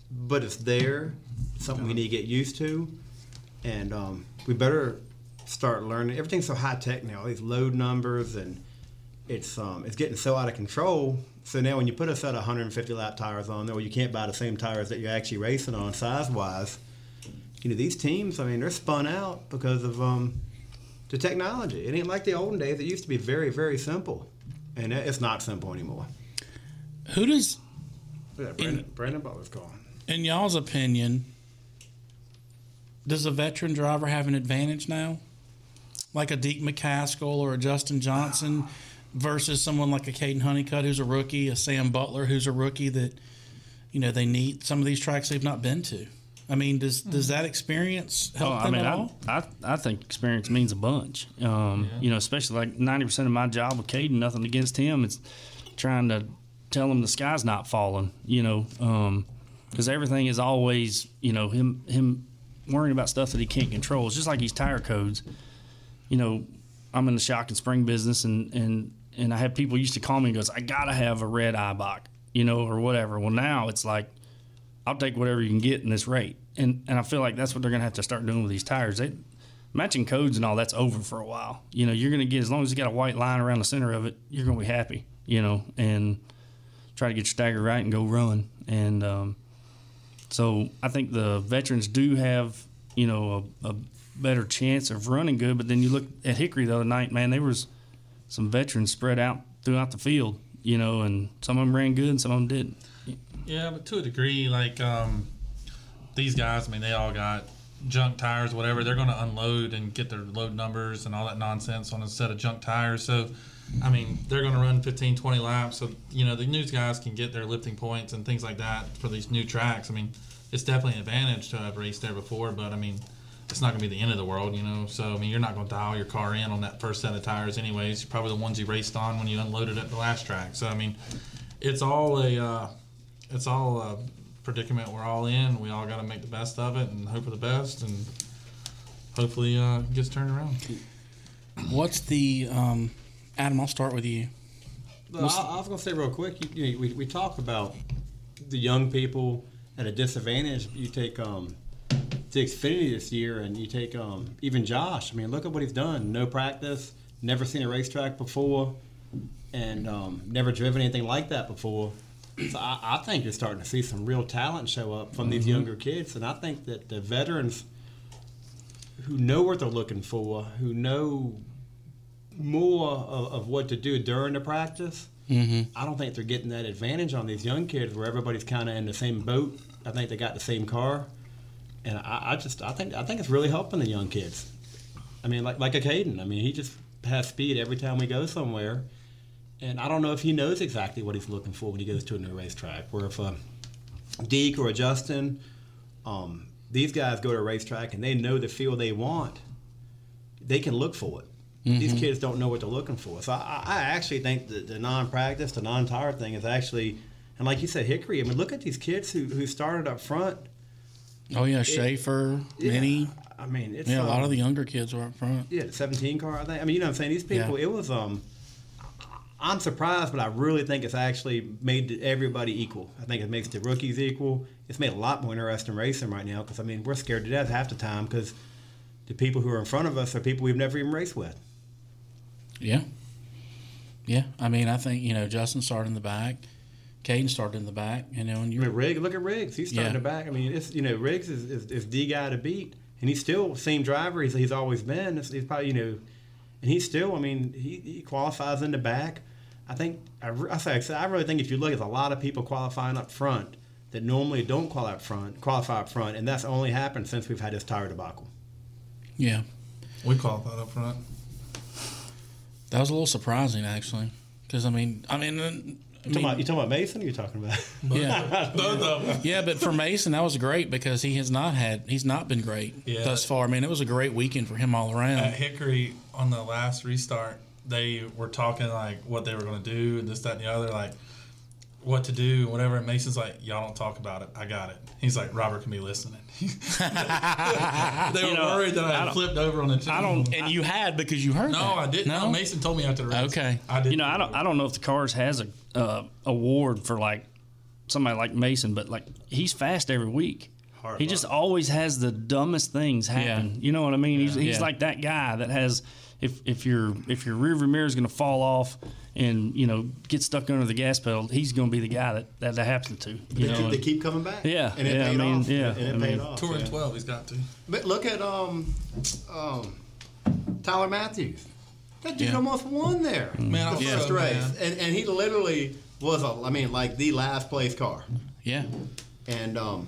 but it's there. Something we need to get used to, and um, we better start learning. Everything's so high tech now. All These load numbers and it's um, it's getting so out of control. So now when you put a set of 150 lap tires on there, where you can't buy the same tires that you're actually racing on size wise, you know these teams. I mean, they're spun out because of um, the technology. It ain't like the olden days. It used to be very very simple, and it's not simple anymore. Who does, Yeah, Brandon, Brandon Butler's gone. in y'all's opinion, does a veteran driver have an advantage now? Like a Deac McCaskill or a Justin Johnson versus someone like a Kaden Honeycutt who's a rookie, a Sam Butler who's a rookie that, you know, they need some of these tracks they've not been to. I mean, does does that experience help Oh, I mean, I? I, I think experience means a bunch. Um, You know, especially like ninety percent of my job with Kaden, nothing against him. It's trying to tell him the sky's not falling. You know, because everything is always you know him him worrying about stuff that he can't control. It's just like these tire codes. You know, I'm in the shock and spring business, and and and I have people used to call me and goes, I gotta have a red Eibach, you know, or whatever. Well, now it's like I'll take whatever you can get in this rate. And and I feel like that's what they're gonna have to start doing with these tires. They matching codes and all that's over for a while. You know, you're gonna get as long as you got a white line around the center of it, you're gonna be happy. You know, and try to get your stagger right and go run. And um, so I think the veterans do have you know a, a better chance of running good. But then you look at Hickory the other night, man, there was some veterans spread out throughout the field, you know, and some of them ran good and some of them didn't. Yeah, but to a degree, like um, these guys, I mean, they all got junk tires, whatever. They're going to unload and get their load numbers and all that nonsense on a set of junk tires. So, I mean, they're going to run 15, 20 laps. So, you know, the new guys can get their lifting points and things like that for these new tracks. I mean, it's definitely an advantage to have raced there before, but I mean, it's not going to be the end of the world, you know. So I mean, you're not going to dial your car in on that first set of tires, anyways. Probably the ones you raced on when you unloaded at the last track. So I mean, it's all a uh, it's all a predicament we're all in. We all got to make the best of it and hope for the best, and hopefully uh, it gets turned around. What's the um, Adam? I'll start with you. Well, I, I was going to say real quick. You, you know, we we talk about the young people at a disadvantage. You take um, to Xfinity this year, and you take um, even Josh. I mean, look at what he's done. No practice, never seen a racetrack before, and um, never driven anything like that before. So I, I, think you're starting to see some real talent show up from these mm-hmm. younger kids, and I think that the veterans who know what they're looking for, who know more of, of what to do during the practice, mm-hmm. I don't think they're getting that advantage on these young kids where everybody's kind of in the same boat. I think they got the same car and I, I, just I think I think it's really helping the young kids. I mean, like like a Kaden. I mean, he just has speed every time we go somewhere, and I don't know if he knows exactly what he's looking for when he goes to a new racetrack. Where if a Deac or a Justin, um, these guys go to a racetrack and they know the field they want, they can look for it. Mm-hmm. These kids don't know what they're looking for. So I, I actually think that the non-practice, the non-tire thing is actually, and like you said, Hickory. I mean, look at these kids who who started up front Oh yeah, Schaefer, yeah, Mini. I mean, it's yeah, um, a lot of um, the younger kids were up front. Yeah, the 17 car. I think. I mean, you know, what I'm saying these people. Yeah. It was. um I'm surprised, but I really think it's actually made everybody equal. I think it makes the rookies equal. It's made a lot more interesting racing right now because I mean we're scared to death half the time because the people who are in front of us are people we've never even raced with. Yeah. Yeah, I mean, I think you know Justin started in the back. Kaden started in the back, you know, and you I mean, Riggs. Look at Riggs; he's starting yeah. in the back. I mean, it's you know, Riggs is, is, is the guy to beat, and he's still the same driver he's, he's always been. It's, he's probably you know, and he's still. I mean, he, he qualifies in the back. I think I, I say I really think if you look, at a lot of people qualifying up front that normally don't qualify up front, qualify up front, and that's only happened since we've had this tire debacle. Yeah, we qualified up front. That was a little surprising, actually, because I mean, I mean uh, you talking, about, you talking about Mason? Or you talking about? Yeah, yeah, but for Mason, that was great because he has not had he's not been great yeah. thus far. I mean, it was a great weekend for him all around. At Hickory on the last restart, they were talking like what they were going to do and this, that, and the other, like what to do, whatever. And Mason's like, "Y'all don't talk about it. I got it." He's like, "Robert can be listening." they were you know, worried that I, I flipped over on the. Channel. I don't, and you had because you heard. No, that. I didn't. No? no? Mason told me after the race. Okay, I did. You know, I don't. I don't know if the cars has a uh, award for like somebody like Mason, but like he's fast every week. Hard he luck. just always has the dumbest things happen. Yeah. You know what I mean? Yeah. He's, he's yeah. like that guy that has if if your if your rear view mirror is going to fall off and you know get stuck under the gas pedal, he's going to be the guy that that, that happens to. You they, know, they keep coming back. Yeah, and it yeah, paid I mean, off. Yeah, and it I paid mean, off. Two and twelve, he's got to. But look at um, um, Tyler Matthews. That dude yeah. almost won there. Man, the first race, and and he literally was a, I mean, like the last place car. Yeah. And um,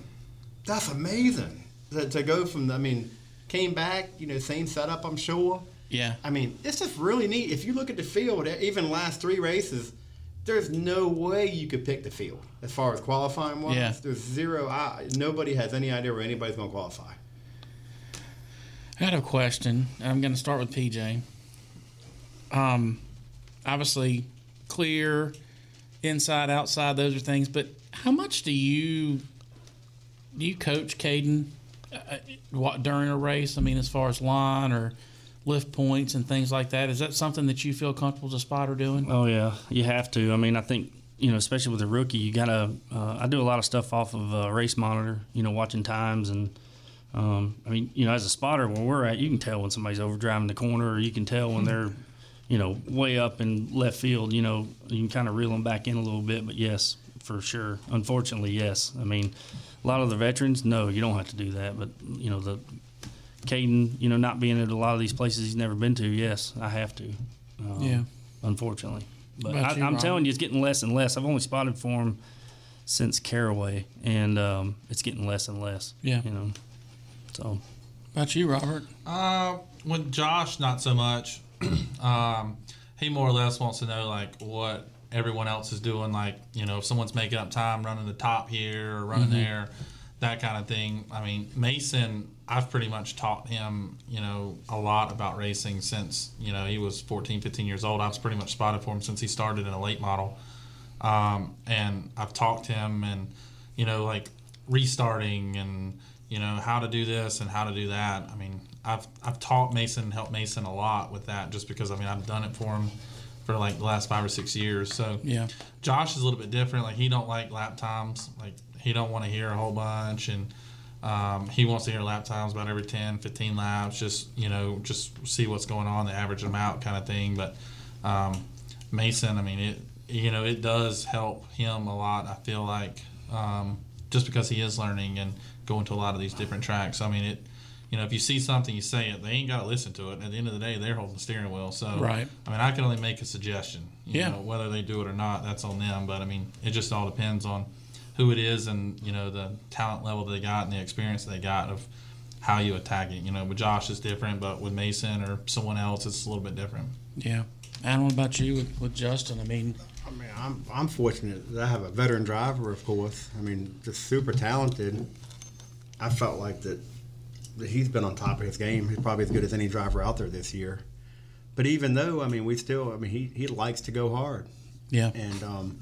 that's amazing to, to go from. I mean, came back. You know, same setup. I'm sure. Yeah. I mean, it's just really neat. If you look at the field, even last three races, there's no way you could pick the field as far as qualifying wise. Yeah. There's zero. I, nobody has any idea where anybody's going to qualify. I got a question. I'm going to start with PJ. Um, obviously, clear inside, outside, those are things. But how much do you do you coach Kaden uh, during a race? I mean, as far as line or lift points and things like that, is that something that you feel comfortable as a spotter doing? Oh yeah, you have to. I mean, I think you know, especially with a rookie, you gotta. Uh, I do a lot of stuff off of a race monitor. You know, watching times and. Um, I mean, you know, as a spotter, where we're at, you can tell when somebody's overdriving the corner, or you can tell when they're you know, way up in left field, you know, you can kind of reel them back in a little bit. But yes, for sure. Unfortunately, yes. I mean, a lot of the veterans, no, you don't have to do that. But you know, the Kaden, you know, not being at a lot of these places he's never been to, yes, I have to. Um, Yeah. Unfortunately, but I, you, I'm telling you, it's getting less and less. I've only spotted for him since Caraway, and um, it's getting less and less. Yeah. You know, so. About you, Robert? Uh, with Josh, not so much. um, he more or less wants to know like what everyone else is doing. Like you know, if someone's making up time running the top here or running Mhm. there, that kind of thing. I mean, Mason, I've pretty much taught him, you know, a lot about racing since you know he was 14, 15 years old. I've pretty much spotted for him since he started in a late model. Um, and I've talked to him and, you know, like restarting and, you know, how to do this and how to do that. I mean, I've, I've taught Mason, helped Mason a lot with that just because, I mean, I've done it for him for like the last five or six years. So Yeah. Josh is a little bit different. Like he don't like lap times. Like he don't want to hear a whole bunch and um, he wants to hear lap times about every 10, 15 laps. Just you know, just see what's going on, the average them out kind of thing. But um, Mason, I mean, it you know it does help him a lot. I feel like um, just because he is learning and going to a lot of these different tracks. I mean, it. You know, if you see something, you say it. They ain't got to listen to it. At the end of the day, they're holding the steering wheel. So, Right. I mean, I can only make a suggestion. You Yeah. know, whether they do it or not, that's on them. But I mean, it just all depends on who it is and you know the talent level they got and the experience they got of how you attack it. You know, with Josh it's different, but with Mason or someone else, it's a little bit different. Yeah. Adam, what about you with, with Justin? I mean, I mean, I'm I'm fortunate that I have a veteran driver, of course. I mean, just super talented. I felt like that, that he's been on top of his game. He's probably as good as any driver out there this year. But even though, I mean, we still, I mean, he, he likes to go hard. Yeah. And um,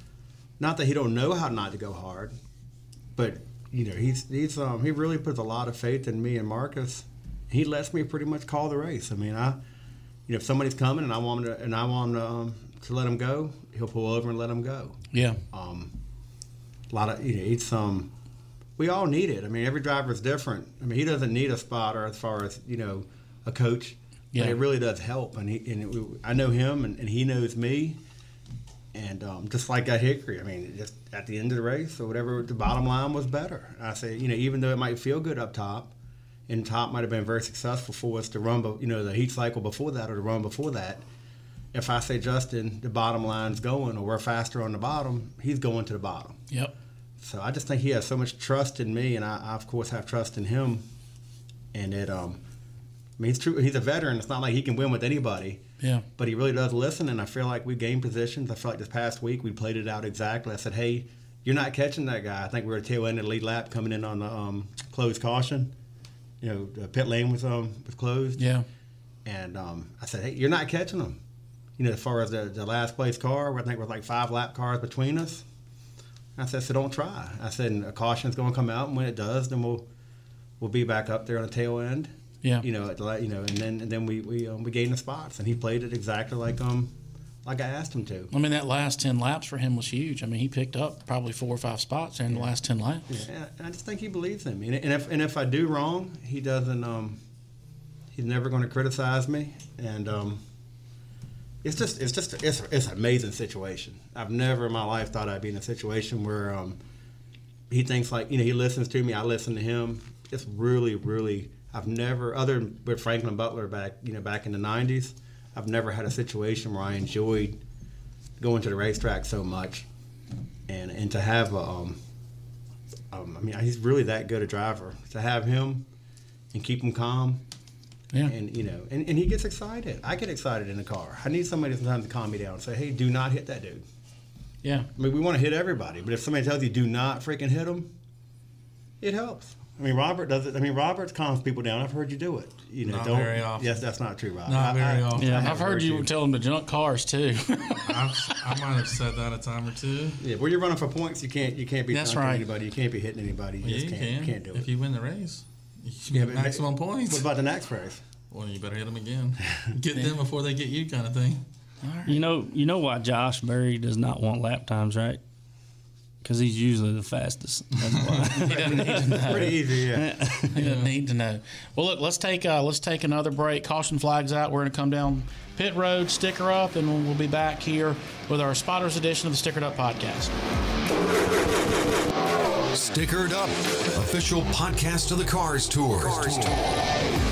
not that he don't know how not to go hard, but you know, he's he's um, he really puts a lot of faith in me and Marcus. He lets me pretty much call the race. I mean, I you know, if somebody's coming and I want him to, and I want him to, um, to let him go, he'll pull over and let him go. Yeah. Um, a lot of you know, it's um, we all need it. I mean, every driver is different. I mean, he doesn't need a spotter as far as you know, a coach. Yeah. But it really does help, and he and it, I know him, and, and he knows me. And um, just like at Hickory, I mean, just at the end of the race or whatever, the bottom line was better. I say, you know, even though it might feel good up top, and top might have been very successful for us to run, you know, the heat cycle before that or the run before that. If I say Justin, the bottom line's going, or we're faster on the bottom, he's going to the bottom. Yep. So I just think he has so much trust in me, and I, I of course have trust in him. And it, um, I mean, he's true. He's a veteran. It's not like he can win with anybody. Yeah. But he really does listen, and I feel like we gained positions. I feel like this past week we played it out exactly. I said, "Hey, you're not catching that guy." I think we were tail end of the lead lap coming in on the um, closed caution. You know, the pit lane was um was closed. Yeah. And um, I said, "Hey, you're not catching them." You know, as far as the, the last place car, I think was like five lap cars between us. I said, "So don't try." I said, "A caution's going to come out, and when it does, then we'll we'll be back up there on the tail end." Yeah. You know, at the, you know, and then and then we we um, we gained the spots, and he played it exactly like um like I asked him to. I mean, that last 10 laps for him was huge. I mean, he picked up probably four or five spots in the last 10 laps. Yeah, and I just think he believes in me. And, and if and if I do wrong, he doesn't. Um, he's never going to criticize me. And um, it's just it's just it's it's an amazing situation. I've never in my life thought I'd be in a situation where um, he thinks like you know he listens to me, I listen to him. It's really really. I've never other than with Franklin Butler back you know back in the '90s. I've never had a situation where I enjoyed going to the racetrack so much, and and to have a, um, um, I mean, he's really that good a driver. To have him and keep him calm, yeah, and you know, and, and he gets excited. I get excited in the car. I need somebody sometimes to calm me down and say, "Hey, do not hit that dude." Yeah, I mean, we want to hit everybody, but if somebody tells you do not freaking hit him, it helps. I mean, Robert does it. I mean, Robert calms people down. I've heard you do it. You know, Not don't. very often. Yes, that's not true, Robert. Not very often. Yeah, I I've heard you tell him to junk cars too. I've, I might have said that a time or two. Yeah, where you're running for points, you can't you can't be That's dunking right. anybody. You can't be hitting anybody. You Yeah, just you can't, can. you can't do it. If you win the race, you should Yeah, get but- maximum points. What about the next race? Well, you better hit them again. Get them before they get you, kind of thing. You know, you know why Josh Berry does not want lap times, right? Because he's usually the fastest. That's why. he doesn't need to know. Pretty easy, yeah. he doesn't need to know. Well, look, let's take uh, let's take another break. Caution flags out. We're going to come down pit road, sticker up, and we'll be back here with our spotters edition of the Stickered Up podcast. Stickered Up, official podcast of the Cars Tour. Cars Tour.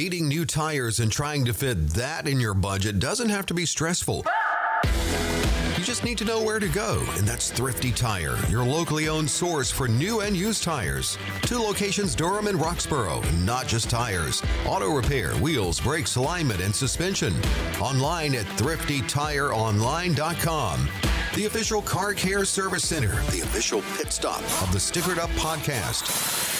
Needing new tires and trying to fit that in your budget doesn't have to be stressful. You just need to know where to go, and that's Thrifty Tire, your locally owned source for new and used tires. Two locations, Durham and Roxboro, not just tires. Auto repair, wheels, brakes, alignment, and suspension. Online at thriftytireonline.com. The official car care service center, the official pit stop of the Stickered Up podcast.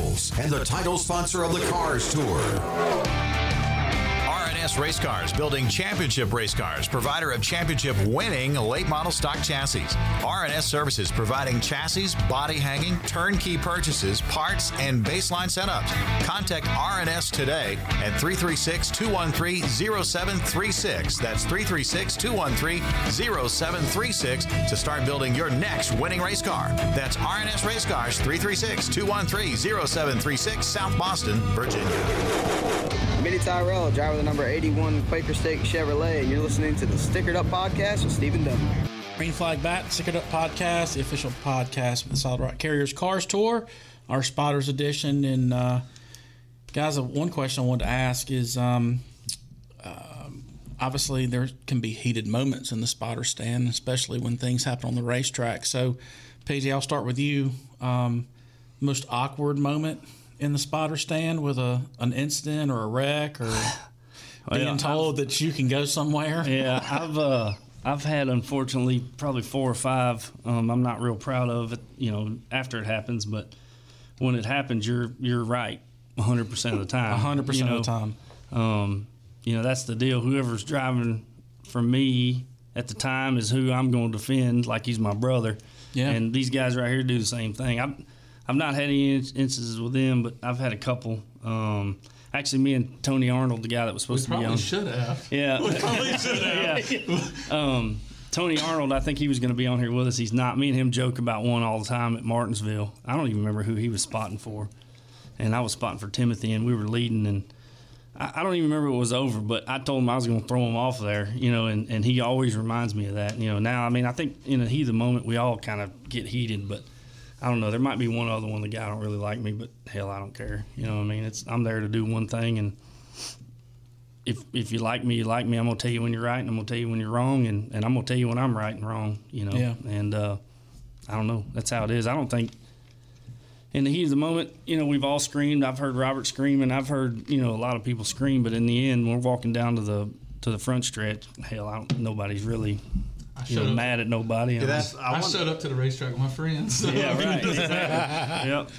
and the title sponsor of the Cars Tour. RNS Race Cars, building championship race cars, provider of championship winning late model stock chassis. RNS Services, providing chassis, body hanging, turnkey purchases, parts, and baseline setups. Contact RNS today at 336 213 0736. That's 336 213 0736 to start building your next winning race car. That's RNS Race Cars, 336 213 0736, South Boston, Virginia. Mini Tyrrell, driver the number 81 Quaker State Chevrolet, and you're listening to the Stickered Up Podcast with Stephen Dunn. Green Flag Bat, Stickered Up Podcast, the official podcast of the Solid Rock Carriers Cars Tour, our Spotters Edition. And uh, guys, uh, one question I wanted to ask is um, um, obviously there can be heated moments in the spotter stand, especially when things happen on the racetrack. So, PJ, I'll start with you. Um, most awkward moment in the spotter stand with a an incident or a wreck or being yeah, told that you can go somewhere? Yeah, I've uh, I've had unfortunately probably four or five. Um, I'm not real proud of it, you know, after it happens, but when it happens, you're you're right 100 percent of the time. 100% of the time. Um, you know, that's the deal. Whoever's driving for me at the time is who I'm going to defend, like he's my brother. Yeah. And these guys right here do the same thing. I've I've not had any instances with them, but I've had a couple. Um, actually, me and Tony Arnold, the guy that was supposed We to be on, should have. Yeah. We probably should have. yeah. Um, Tony Arnold, I think he was going to be on here with us. He's not. Me and him joke about one all the time at Martinsville. I don't even remember who he was spotting for, and I was spotting for Timothy, and we were leading, and I, I don't even remember it was over. But I told him I was going to throw him off there, you know, and, and he always reminds me of that. You know, now I mean, I think in the heat of the moment we all kind of get heated, but I don't know. There might be one other one. The guy don't really like me, but hell, I don't care. You know what I mean? It's I'm there to do one thing, and if if you like me, you like me. I'm gonna tell you when you're right, and I'm gonna tell you when you're wrong, and, and I'm gonna tell you when I'm right and wrong. You know. Yeah. And uh, I don't know. That's how it is. I don't think. In the heat of the moment, you know, we've all screamed. I've heard Robert scream, and I've heard you know a lot of people scream. But in the end, we're walking down to the to the front stretch. Hell, I don't, nobody's really you know, showed up- mad at nobody. Yeah, that's- I I showed up to the racetrack with my friends. so- Yeah, right. Exactly. yep.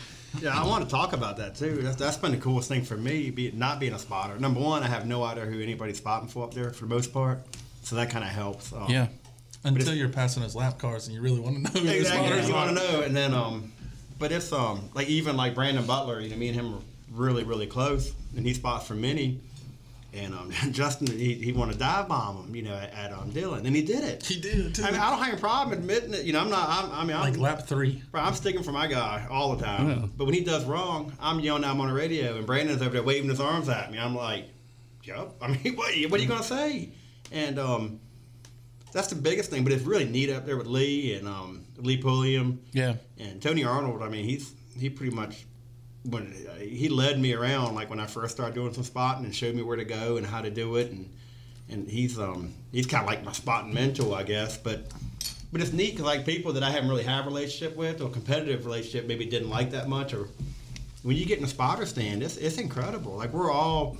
Yeah, I want to talk about that too. That's, that's been the coolest thing for me, be, not being a spotter. Number one, I have no idea who anybody's spotting for up there for the most part, so that kind of helps. Um, Yeah. Until you're passing those lap cars and you really want to know who the exactly. spotters You want to know, and then um, but it's um like even like Brandon Butler, you know, me and him are really really close, and he spots for Mini. And um, Justin, he, he wanted to dive bomb him, you know, at, at um, Dillon, and he did it. He did. Too. I mean, I don't have a problem admitting it. You know, I'm not. I'm, I mean, I'm like lap three. I'm sticking for my guy all the time. Yeah. But when he does wrong, I'm yelling at him on the radio, and Brandon's over there waving his arms at me. I'm like, "Yup." I mean, what, what are you gonna say? And um, that's the biggest thing. But it's really neat up there with Lee and um, Lee Pulliam Yeah. and Tony Arnold. I mean, he's he pretty much when he led me around like when I first started doing some spotting and showed me where to go and how to do it and and he's um he's kind of like my spotting mentor, I guess. But but it's neat because like people that I haven't really have a relationship with or competitive relationship maybe didn't like that much or when you get in a spotter stand, it's it's incredible. Like we're all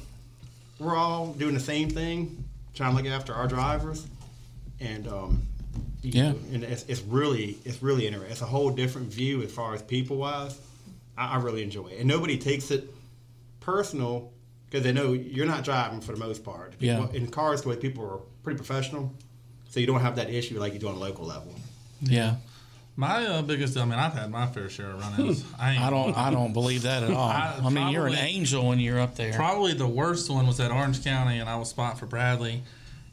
we're all doing the same thing, trying to look after our drivers, and um, Yeah. and it's, it's really it's really interesting. It's a whole different view as far as people wise. I, I really enjoy it, and nobody takes it personal because they know you're not driving for the most part. People, Yeah. In cars, the way people are pretty professional, so you don't have that issue like you do on a local level. Yeah. My uh, biggest, I mean, I've had my fair share of run-ins. I, I don't. I don't believe that at all. I- I, mean, you're an angel when you're up there. Probably the worst one was at Orange County, and I was spot for Bradley.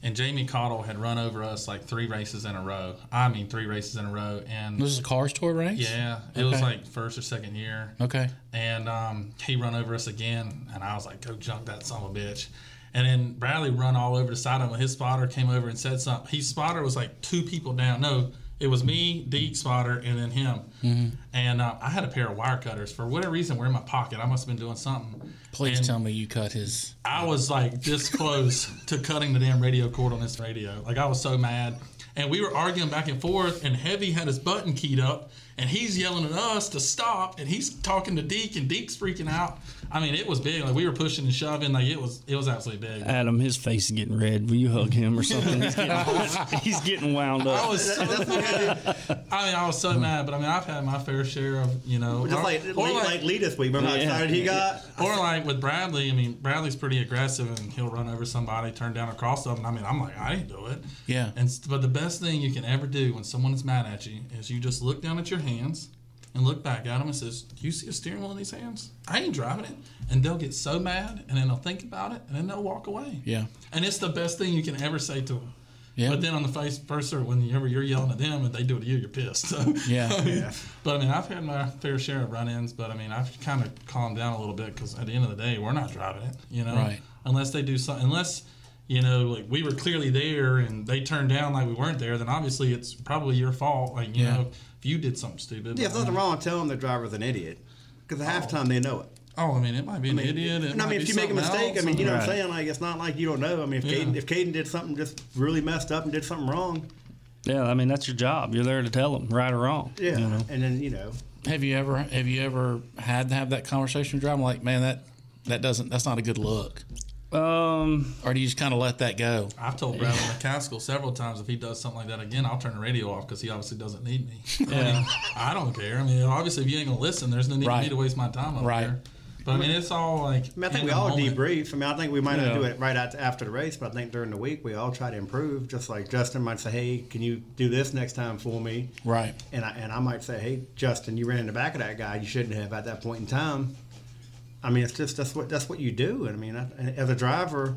And Jamie Cottle had run over us like three races in a row. I mean, three races in a row. And This is a cars tour race. yeah, it was like first or second year. Okay. And um, he run over us again, and I was like, "Go jump that son of a bitch!" And then Bradley run all over the side of him. His spotter came over and said something. His spotter was like two people down. No, it was me, Deac spotter, and then him. Mhm. And uh, I had a pair of wire cutters for whatever reason. Were in my pocket. I must have been doing something. Please And tell me you cut his. I was like this close to cutting the damn radio cord on this radio. Like I was so mad. And we were arguing back and forth, and Heavy had his button keyed up, and he's yelling at us to stop, and he's talking to Deac, and Deac's freaking out. I mean, it was big. Like we were pushing and shoving. Like it was, it was absolutely big. Adam, his face is getting red. Will you hug him or something? He's getting, he's getting wound up. I was so mad. I mean, I was so mad, but I mean, I've had my fair share of, you know, Just like, or like, like Lee this week. Remember how Yeah. excited he got? Or like with Bradley, I mean, Bradley's pretty aggressive and he'll run over somebody, turn down a cross up, and I mean, I'm like, I didn't do it. Yeah. And but the best thing you can ever do when someone is mad at you is you just look down at your hands and look back at them and says, "Do you see a steering wheel in these hands? I ain't driving it." And they'll get so mad, and then they'll think about it, and then they'll walk away. Yeah. And it's the best thing you can ever say to them. Yeah. But then on the face first, or whenever you're yelling at them and they do it to you, you're pissed. So, Yeah. I mean, Yeah. But I mean, I've had my fair share of run-ins, but I mean, I've kind of calmed down a little bit because at the end of the day, we're not driving it, you know. Right. Unless they do something, unless you know, like we were clearly there and they turned down like we weren't there, then obviously it's probably your fault. Like you Yeah. know, if you did something stupid. Yeah, there's nothing wrong tell them the driver's an idiot because at halftime oh. they know it. Oh, I mean, it might be an I mean, idiot. It and I mean, if you make a something mistake, I mean, you know what I'm saying? Like, it's not like you don't know. I mean, if Yeah. Kaden, if Kaden did something just really messed up and did something wrong, Yeah, I mean that's your job. You're there to tell them right or wrong. yeah, you know? and then you know, Have you ever have you ever had to have that conversation with driving? Like, man, that that doesn't that's not a good look. Um, or do you just kind of let that go? I've told Bradley McCaskill several times if he does something like that again, I'll turn the radio off because he obviously doesn't need me. I, Yeah. mean, I don't care. I mean, obviously, if you ain't gonna listen, there's no need for me to waste my time up Right. there. But I mean, it's all like. I, mean, I think we all moment. debrief. I mean, I think we might not do it right after the race, but I think during the week we all try to improve. Just like Justin might say, "Hey, can you do this next time for me?" Right. And I and I might say, "Hey, Justin, you ran in the back of that guy. You shouldn't have at that point in time." I mean, it's just that's what that's what you do. And I mean, I, as a driver,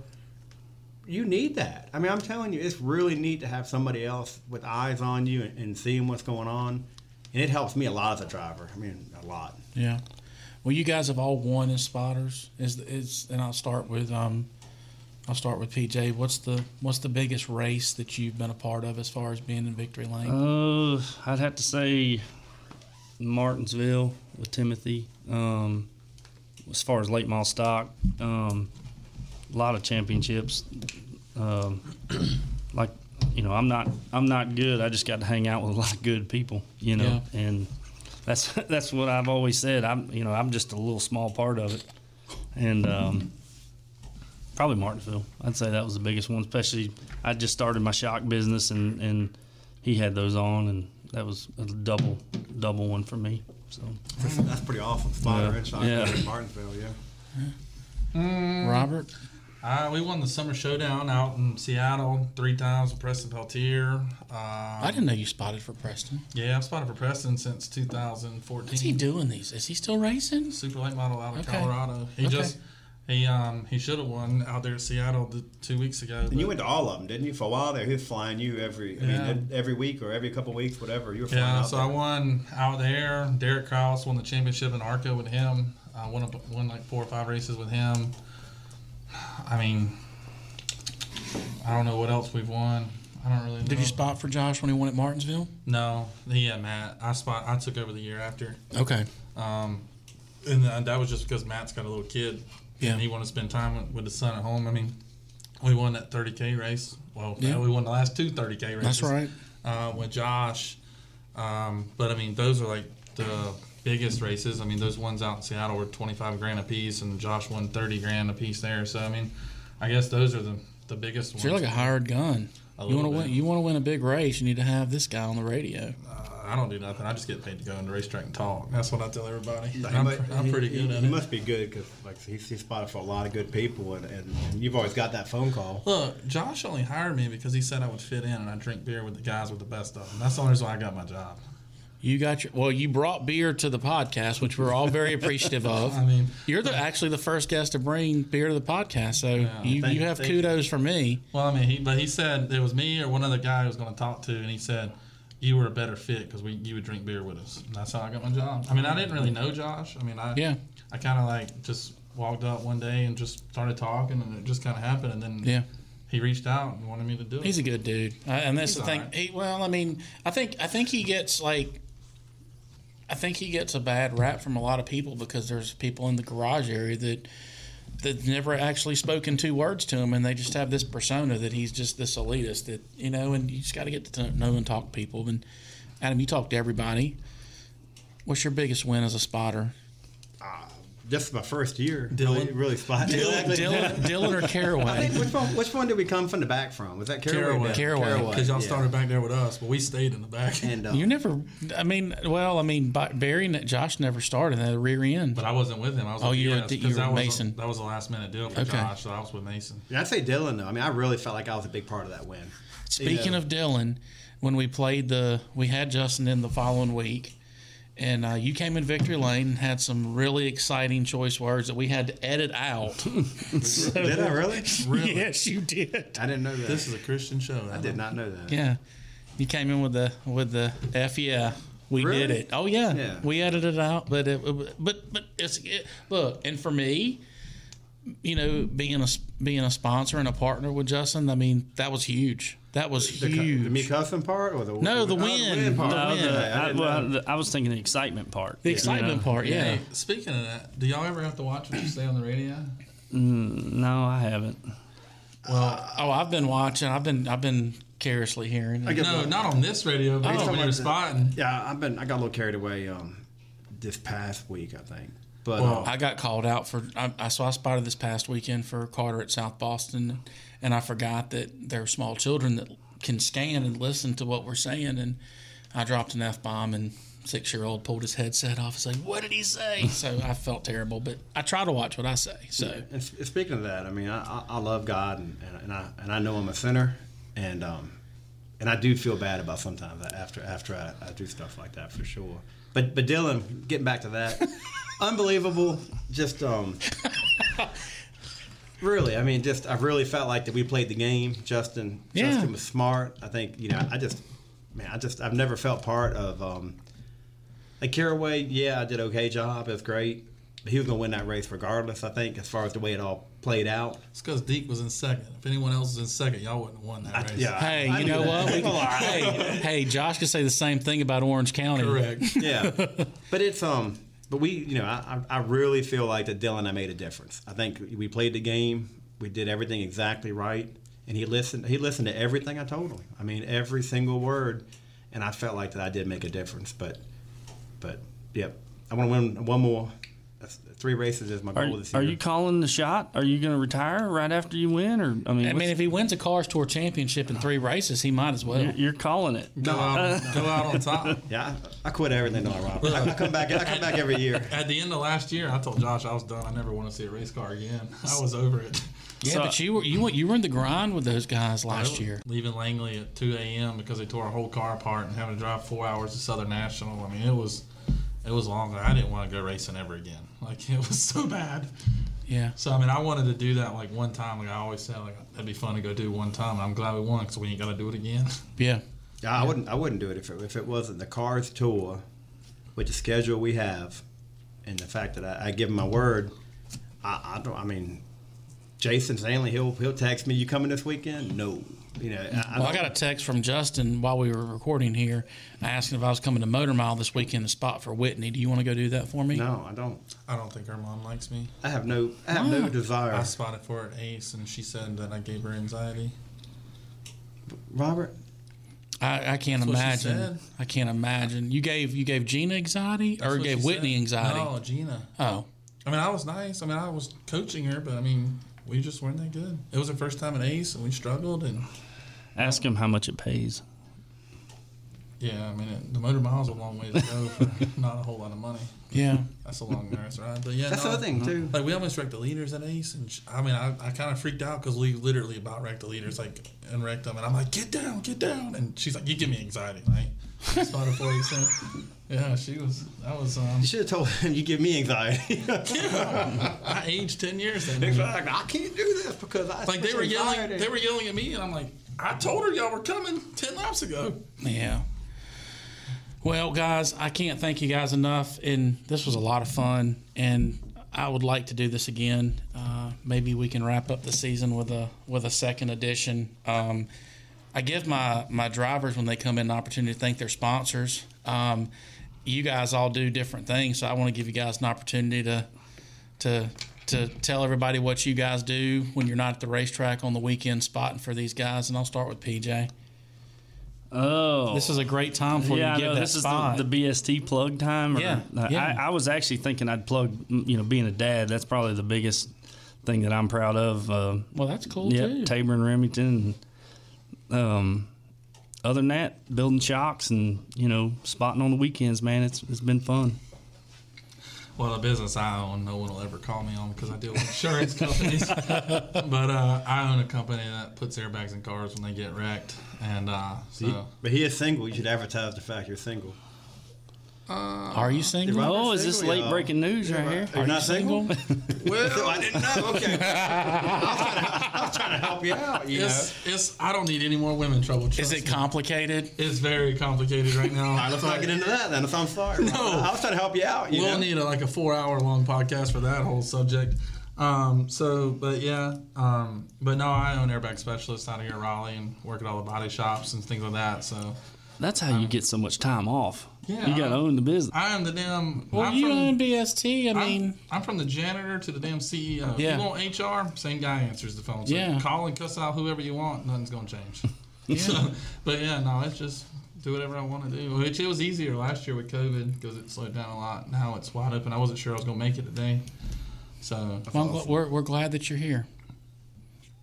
you need that. I mean, I'm telling you, it's really neat to have somebody else with eyes on you and, and seeing what's going on, and it helps me a lot as a driver. I mean, a lot. Yeah. Well, you guys have all won as spotters. Is is and I'll start with um, I'll start with PJ. What's the what's the biggest race that you've been a part of as far as being in victory lane? Uh, I'd have to say Martinsville with Timothy. Um, as far as late model stock, um, a lot of championships. Um, like you know, I'm not I'm not good. I just got to hang out with a lot of good people. You know, and that's that's what I've always said. I'm you know I'm just a little small part of it, and um, probably Martinsville. I'd say that was the biggest one. Especially I just started my shock business, and and he had those on, and that was a double double one for me. So That's pretty awful. Spotter Yeah. and shot Yeah. in Martinsville, yeah. Mm. Robert? Uh, we won the summer showdown out in Seattle three times with Preston Peltier. Uh, I didn't know you spotted for Preston. Yeah, I've spotted for Preston since 2014. What's he doing these? Is he still racing? Super late model out of Okay. Colorado. He Okay. just He um he should have won out there in Seattle the, two weeks ago. And you went to all of them, didn't you? For a while there, he was flying you every, I mean, Yeah. ev- every week or every couple of weeks, whatever. You were flying Yeah, out so there. I won out there. Derek Kraus won the championship in ARCA with him. I won, a, won like four or five races with him. I mean, I don't know what else we've won. I don't really know. Did you spot for Josh when he won at Martinsville? No, he had Matt. I spot. I took over the year after. Okay. Um, and th- that was just because Matt's got a little kid. Yeah. And he wanted to spend time with, with his son at home. I mean, we won that 30k race. Well, Yeah. we won the last two 30k races. That's right. Uh, with Josh. Um, but I mean, those are like the biggest races. I mean, those ones out in Seattle were 25 grand a piece, and Josh won 30 grand a piece there. So I mean, I guess those are the the biggest ones. You're like a hired gun. A You want to win? You want to win a big race? You need to have this guy on the radio. I don't do nothing. I just get paid to go on the racetrack and talk. That's what I tell everybody. He I'm, might- I'm pretty he- good he, at he it. must be good because like he's, he's spotted for a lot of good people, and, and, and you've always got that phone call. Look, Josh only hired me because he said I would fit in and I drink beer with the guys with the best of them. That's the only reason why I got my job. You got your well. You brought beer to the podcast, which we're all very appreciative of. I mean, you're the actually the first guest to bring beer to the podcast, so you, Thank- you have thank kudos for me. Well, I mean, he, but he said it was me or one other guy who was going to talk to, and he said you were a better fit because we you would drink beer with us. And that's how I got my job. I mean, I didn't really know Josh. I mean, I Yeah. I kind of like just walked up one day and just started talking, and it just kind of happened, and then Yeah. he reached out and wanted me to do it. He's a good dude, uh, and that's He's the thing. alright. He, well, I mean, I think I think he gets like, I think he gets a bad rap from a lot of people because there's people in the garage area that that never actually spoken two words to him, and they just have this persona that he's just this elitist that you know, and you just got to get to know and talk to people. And Adam, you talk to everybody. What's your biggest win as a spotter? This is my first year. Dylan? really, really spot. Dylan- Dylan- Dylan or Caraway? I think which one? Which one did we come from the back from? Was that Caraway? Caraway, because y'all yeah. started back there with us, but we stayed in the back. And uh, You never. I mean, well, I mean, Barry and Josh never started at the rear end. But I wasn't with him. I was Oh, with you were Diaz, at the- 'cause you were that was Mason. A, that was a last minute deal for Okay. Josh, so I was with Mason. And I'd say Dylan though. I mean, I really felt like I was a big part of that win. Speaking of Dylan, when we played the, we had Justin in the following week, and uh, you came in victory lane and had some really exciting choice words that we had to edit out. So- Did I really? Really? Yes, you did. I didn't know that. This is a Christian show. I did not know that. Yeah, you came in with the with the f yeah. We Really? did it. Oh yeah. Yeah. we edited it out, but it, but but it's it, look, and for me, you know, being a being a sponsor and a partner with Justin, I mean, that was huge. That was The, cu- huge. the me cussing part or the No, the oh, win. part. The Okay, win. I I, well, know. the- I was thinking the excitement part. The you excitement know? part, yeah. Hey, speaking of that, do y'all ever have to watch what you say on the radio? Mm, no, I haven't. Well, oh, I've been watching. I've been I've been carelessly hearing. I guess No, what- not on this radio, but He's when talking you're the- spotting. Yeah, I've been. I got a little carried away um, this past week, I think. But Well, uh, I got called out for. I, I so I spotted this past weekend for Carter at South Boston, and I forgot that there are small children that can scan and listen to what we're saying, and I dropped an f bomb, and six year old pulled his headset off and said, "What did he say?" so I felt terrible, but I try to watch what I say. So And speaking of that, I mean, I, I, love God, and, and, and I and I know I'm a sinner, and um, and I do feel bad about sometimes after after I, I do stuff like that for sure. But but Dylan, getting back to that, unbelievable. Just um, really, I mean, just I really felt like that we played the game. Justin, Yeah. Justin was smart. I think you know, I just man, I just I've never felt part of um, like Caraway. Yeah, I did okay job. It was great. But he was gonna win that race regardless. I think as far as the way it all played out. It's because Deac was in second. If anyone else was in second, y'all wouldn't have won that race. yeah. hey, I you knew know that. what? We can, hey, hey, Josh could say the same thing about Orange County. Correct. yeah, but it's um, but we, you know, I, I really feel like that Dylan I made a difference. I think we played the game, we did everything exactly right, and he listened. He listened to everything I told him. I mean, every single word, and I felt like that I did make a difference. But, but yep, I want to win one more. That's, three races is my Are, goal this year. are you calling the shot? Are you going to retire right after you win, or I mean, I mean, if he wins a Cars Tour championship in three races, he might as well. you're, you're calling it? Go out, go out on top. Yeah, I, I quit everything. No, Rob. I, I come back. I come back every year. At the end of last year, I told Josh I was done. I never want to see a race car again. I was over it. Yeah, So- but you were you were you were in the grind with those guys last year. Leaving Langley at 2 a.m. because they tore our whole car apart and having to drive four hours to Southern National. I mean, it was it was long. I didn't want to go racing ever again. Like it was so bad. Yeah. So I mean, I wanted to do that like one time. Like I always said, like that'd be fun to go do one time. And I'm glad we won because we ain't got to do it again. Yeah. Yeah, I wouldn't. I wouldn't do it if it, if it wasn't the Cars tour, with the schedule we have, and the fact that I, I give my word. I, I don't. I mean, Jason Stanley, he'll he'll text me. You coming this weekend? No. You know. I, well, I got a text from Justin while we were recording here, asking if I was coming to Motor Mile this weekend to spot for Whitney. Do you want to go do that for me? No, I don't. I don't think her mom likes me. I have no. I have no desire. I spotted for her at Ace, and she said that I gave her anxiety. Robert. I, I can't That's what she imagine. said. I can't imagine. You gave you gave Gina anxiety That's or gave Whitney said. anxiety? No, Gina. Oh, I mean, I was nice. I mean, I was coaching her, but I mean, we just weren't that good. It was her first time at Ace, and we struggled. And Ask him how much it pays. yeah, I mean, it, the motor miles a long way to go for not a whole lot of money. Yeah. that's a long nurse ride. But yeah, That's no, the other thing, too. Like we almost wrecked the leaders at Ace, and sh I mean, I, I kind of freaked out because we literally about wrecked the leaders, like and wrecked them, and I'm like, get down, get down, and she's like, you give me anxiety, right? Spotted for you, so yeah, she was. That was. Um, You should have told him you give me anxiety. yeah, I aged ten years then. Exactly. I can't do this because I like they were yelling. anxiety. They were yelling at me, and I'm like, I told her y'all were coming ten laps ago. Yeah. Well, guys, I can't thank you guys enough, and this was a lot of fun, and I would like to do this again. Uh, maybe we can wrap up the season with a with a second edition. Um, I give my my drivers when they come in an opportunity to thank their sponsors. Um, you guys all do different things, so I want to give you guys an opportunity to to to tell everybody what you guys do when you're not at the racetrack on the weekend spotting for these guys. And I'll start with PJ. Oh, This is a great time for yeah, you to give that this spot. is the, the BST plug time. Or, Yeah, I- yeah. I, I was actually thinking I'd plug. You know, being a dad, that's probably the biggest thing that I'm proud of. Uh, well, that's cool yeah, too. Tabor and Remington. And, um, other than that, building shocks and you know spotting on the weekends, man, it's it's been fun. Well, a business I own, no one will ever call me on because I deal with insurance companies. but uh, I own a company that puts airbags in cars when they get wrecked, and uh, so See, but he is single. You should advertise the fact you're single. Are you single? Robert Oh, is this late breaking news right here? You're not single? well, I didn't know. Okay. I, was trying to, I was trying to help you out. You it's, it's I don't need any more women trouble. Is it me. complicated? It's very complicated right now. All right, let's not get into that then. If I'm sorry. No. I was trying to help you out. You we'll know? need a, like a four-hour-long podcast for that whole subject. Um, so, but yeah, um, but no, I own airbag specialist out of here, in Raleigh, and work at all the body shops and things like that. So, That's how you get so much time off. Yeah, you got to own the business. I am the damn. Well, I'm you from, own BST. I I'm- mean, I'm, from the janitor to the damn CEO. Yeah. You want HR? Same guy answers the phone. So Yeah. Call and cuss out whoever you want. Nothing's gonna change. So, but yeah, no, it's just do whatever I want to do. Which it was easier last year with COVID because it slowed down a lot. Now it's wide open. I wasn't sure I was gonna make it today. So well, gl- we're, we're glad that you're here.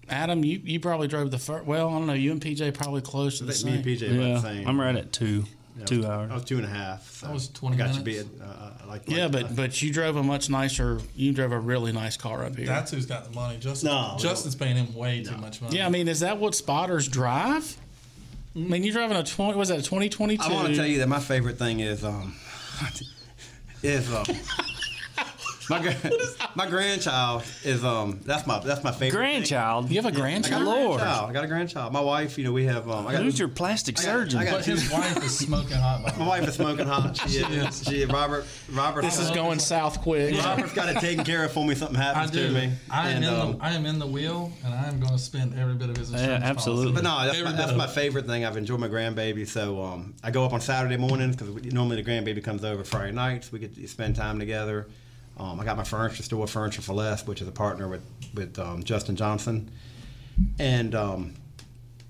Adam, you, you probably drove the first. Well, I don't know. You and PJ probably close to I the think me same. and PJ about Yeah, the same. I'm right at two, Yeah, two was- hours. I was two and a half. So That was 20 I got you minutes. beat. Uh, like, Yeah, like- but but you drove a much nicer. You drove a really nice car up here. that's who's got the money. Justin, No. Justin's paying him way too much money. yeah, I mean, is that what spotters drive? I mean, you're driving a twenty. Was that a twenty twenty two? I want to tell you that my favorite thing is um is um my my grandchild is um that's my that's my favorite thing. Grandchild. You have a I got grandchild? a Lord. grandchild. I got a grandchild. My wife, you know, we have um I got Who's your plastic I got- surgeon? I got but his wife is smoking hot. My wife is smoking hot. She is. She is. Robert. Robert. This is going south quick. Robert's got it taken care of for me. Something happens to me. I am And, in um, the I am in the wheel, and I am going to spend every bit of his insurance. Yeah, absolutely. But no, that's Every my, that's my favorite thing. I've enjoyed my grandbaby. So um, I go up on Saturday mornings because normally the grandbaby comes over Friday nights. We get to spend time together. Um, I got my furniture store, Furniture for Less, which is a partner with with um, Justin Johnson, and um,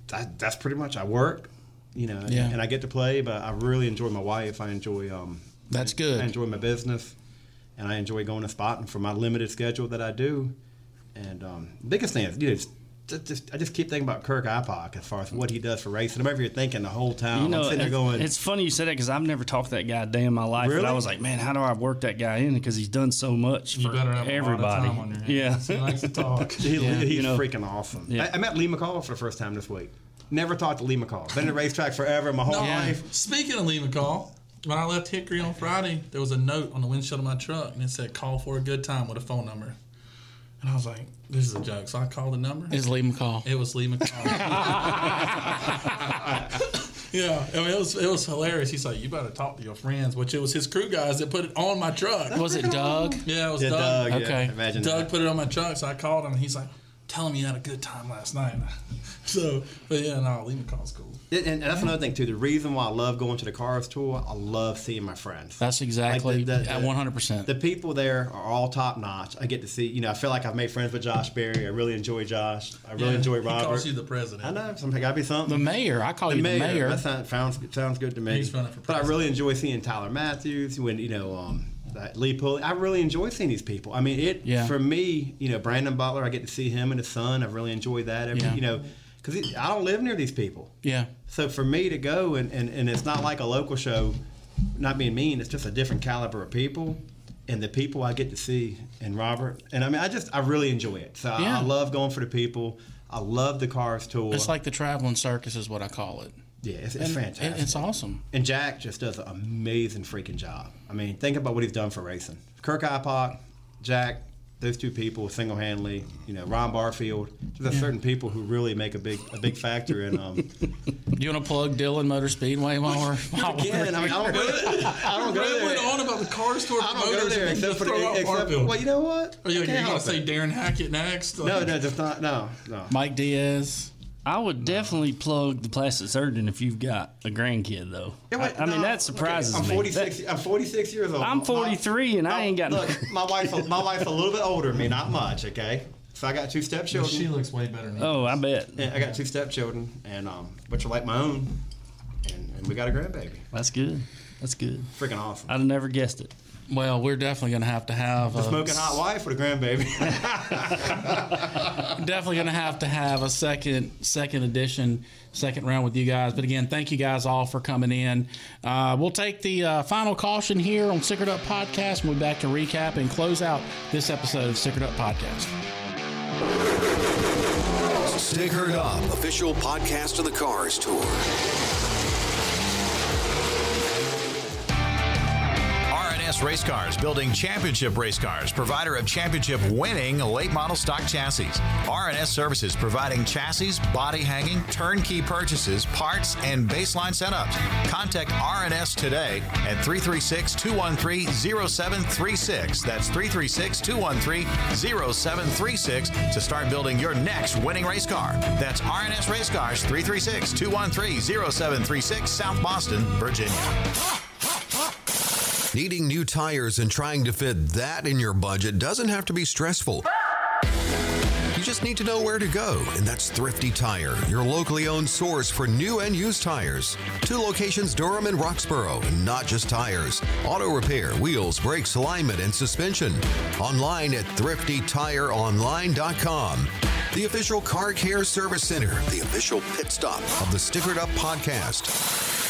that, that's pretty much. I work, you know, Yeah. and I get to play. But I really enjoy my wife. I enjoy. Um, That's I good. enjoy my business, and I enjoy going to spotting for my limited schedule that I do. And um, biggest thing is, you know, just, just, I just keep thinking about Kirk Ipock as far as what he does for racing. I'm over here thinking the whole time. You know, I'm sitting there going, it's funny you said that because I've never talked to that guy a day in my life. But Really? I was like, man, how do I work that guy in? Because he's done so much You for better have everybody. a lot of time on your hands. yeah. He likes to talk. he, Yeah, he's you know. freaking awesome. Yeah. I, I met Lee McCall for the first time this week. Never talked to Lee McCall. Been in the racetrack forever, my whole No, life. Speaking of Lee McCall, when I left Hickory on Friday, there was a note on the windshield of my truck, and it said, "Call for a good time" with a phone number. And I was like, this is a joke. So I called the number. Is Lee McCall? It was Lee McCall. yeah, I mean it was it was hilarious. He's like, you better talk to your friends, which it was his crew guys that put it on my truck. Was it Doug? Yeah, it was Yeah, Doug. Doug, yeah, Okay. imagine Doug that. put it on my truck, so I called him. and He's like, tell him you had a good time last night. So, but yeah, no, Lee McCall's cool. And, and that's another thing too. The reason why I love going to the cars tour, I love seeing my friends. That's exactly the- the- at 100%. The people there are all top notch. I get to see. You know, I feel like I've made friends with Josh Berry. I really enjoy Josh. I really Yeah, enjoy he Robert. calls you the president. I know. Something gotta be something. The mayor. I call you the mayor. That sounds, sounds sounds good to me. He's running for president. but I really enjoy seeing Tyler Matthews when you know um, that Lee Pulliam. I really enjoy seeing these people. I mean, it Yeah. for me. You know, Brandon Butler. I get to see him and his son. I've really enjoy that. Every, Yeah. You know, because I don't live near these people. Yeah. So for me to go and, and, and it's not like a local show, not being mean, it's just a different caliber of people. And the people I get to see and Robert. And I mean, I just, I really enjoy it. So I- Yeah. I love going for the people. I love the cars tour. It's like the traveling circus, is what I call it. Yeah, it's, it's And fantastic. it- it's awesome. And Jack just does an amazing freaking job. I mean, think about what he's done for racing. Kirk Ipock, Jack, those two people single handedly. You know, Ron Barfield. There's Yeah. certain people who really make a big a big factor in. Um, Do you want to plug Dillon Motor Speedway while we're while we're Again, I mean, I don't go there. I don't go Ray there. went on about the cars tour I don't go promoters there and except just for the, except, well, you know what? Are you, you gonna say it. Darren Hackett next? No, no, just not. No, no. Mike Diaz. I would definitely plug the plastic surgeon if you've got a grandkid, though. Yeah, wait, I, I mean, no, that surprises okay, I'm me. 46. That- I'm 46 years old. I'm My- 43 and I ain't got no. Look, my wife. My wife's a little bit older than me, not much. Okay, so I got two stepchildren. She looks way better than you. Oh, I bet. And I got two stepchildren, and um, which are like my own, and, and we got a grandbaby. That's good. That's good. Freaking awesome. I'd have never guessed it. Well, we're definitely going to have to have The a, smoking hot wife with a grandbaby. definitely going to have to have a second second edition, second round with you guys. But again, thank you guys all for coming in. Uh, we'll take the uh, final caution here on Stickered Up Podcast, and we'll be back to recap and close out this episode of Stickered Up Podcast. Stickered Up, official podcast of the Cars Tour. Race Cars, building championship race cars, provider of championship winning late model stock chassis. RNS Services, providing chassis, body hanging, turnkey purchases, parts, and baseline setups. Contact RNS today at 336 213 0736. That's 336 213 0736 to start building your next winning race car. That's RNS Race Cars, 336 213 0736, South Boston, Virginia. Needing new tires and trying to fit that in your budget doesn't have to be stressful. You just need to know where to go, and that's Thrifty Tire, your locally owned source for new and used tires. Two locations, Durham and Roxboro, and not just tires. Auto repair, wheels, brakes, alignment, and suspension. Online at thriftytireonline.com. The official car care service center, the official pit stop of the Stickered Up podcast.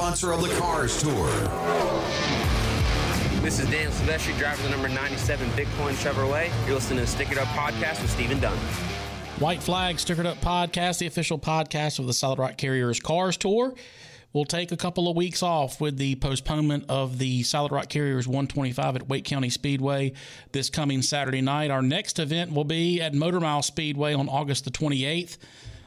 sponsor of the Cars Tour. This is Daniel Silvestri, driver of the number 97 Bitcoin Chevrolet. You're listening to the Stickered Up podcast with Stephen Dunn. White Flag Stickered Up Podcast, the official podcast of the Solid Rock Carriers Cars Tour. We'll take a couple of weeks off with the postponement of the Solid Rock Carriers 125 at Wake County Speedway this coming Saturday night. Our next event will be at Motor Mile Speedway on August the 28th.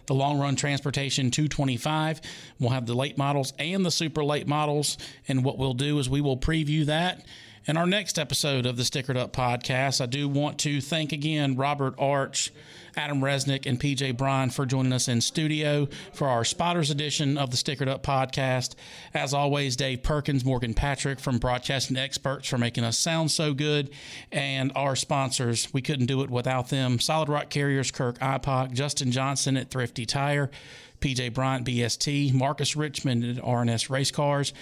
The long run transportation 225. We'll have the late models and the super late models. And what we'll do is we will preview that in our next episode of the Stickered Up podcast. I do want to thank again Robert Arch Adam Resnick and PJ Bryant for joining us in studio for our Spotters edition of the Stickered Up podcast. As always, Dave Perkins, Morgan Patrick from Broadcasting Experts for making us sound so good, and our sponsors. We couldn't do it without them. Solid Rock Carriers, Kirk Ipock, Justin Johnson at Thrifty Tire, PJ Bryant BST, Marcus Richmond at RNS Race Cars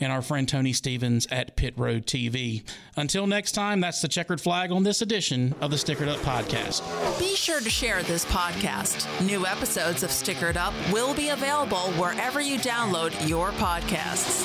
and our friend Tony Stevens at Pit Road TV. Until next time, that's the checkered flag on this edition of the Stickered Up Podcast. Be sure to share this podcast. New episodes of Stickered Up will be available wherever you download your podcasts.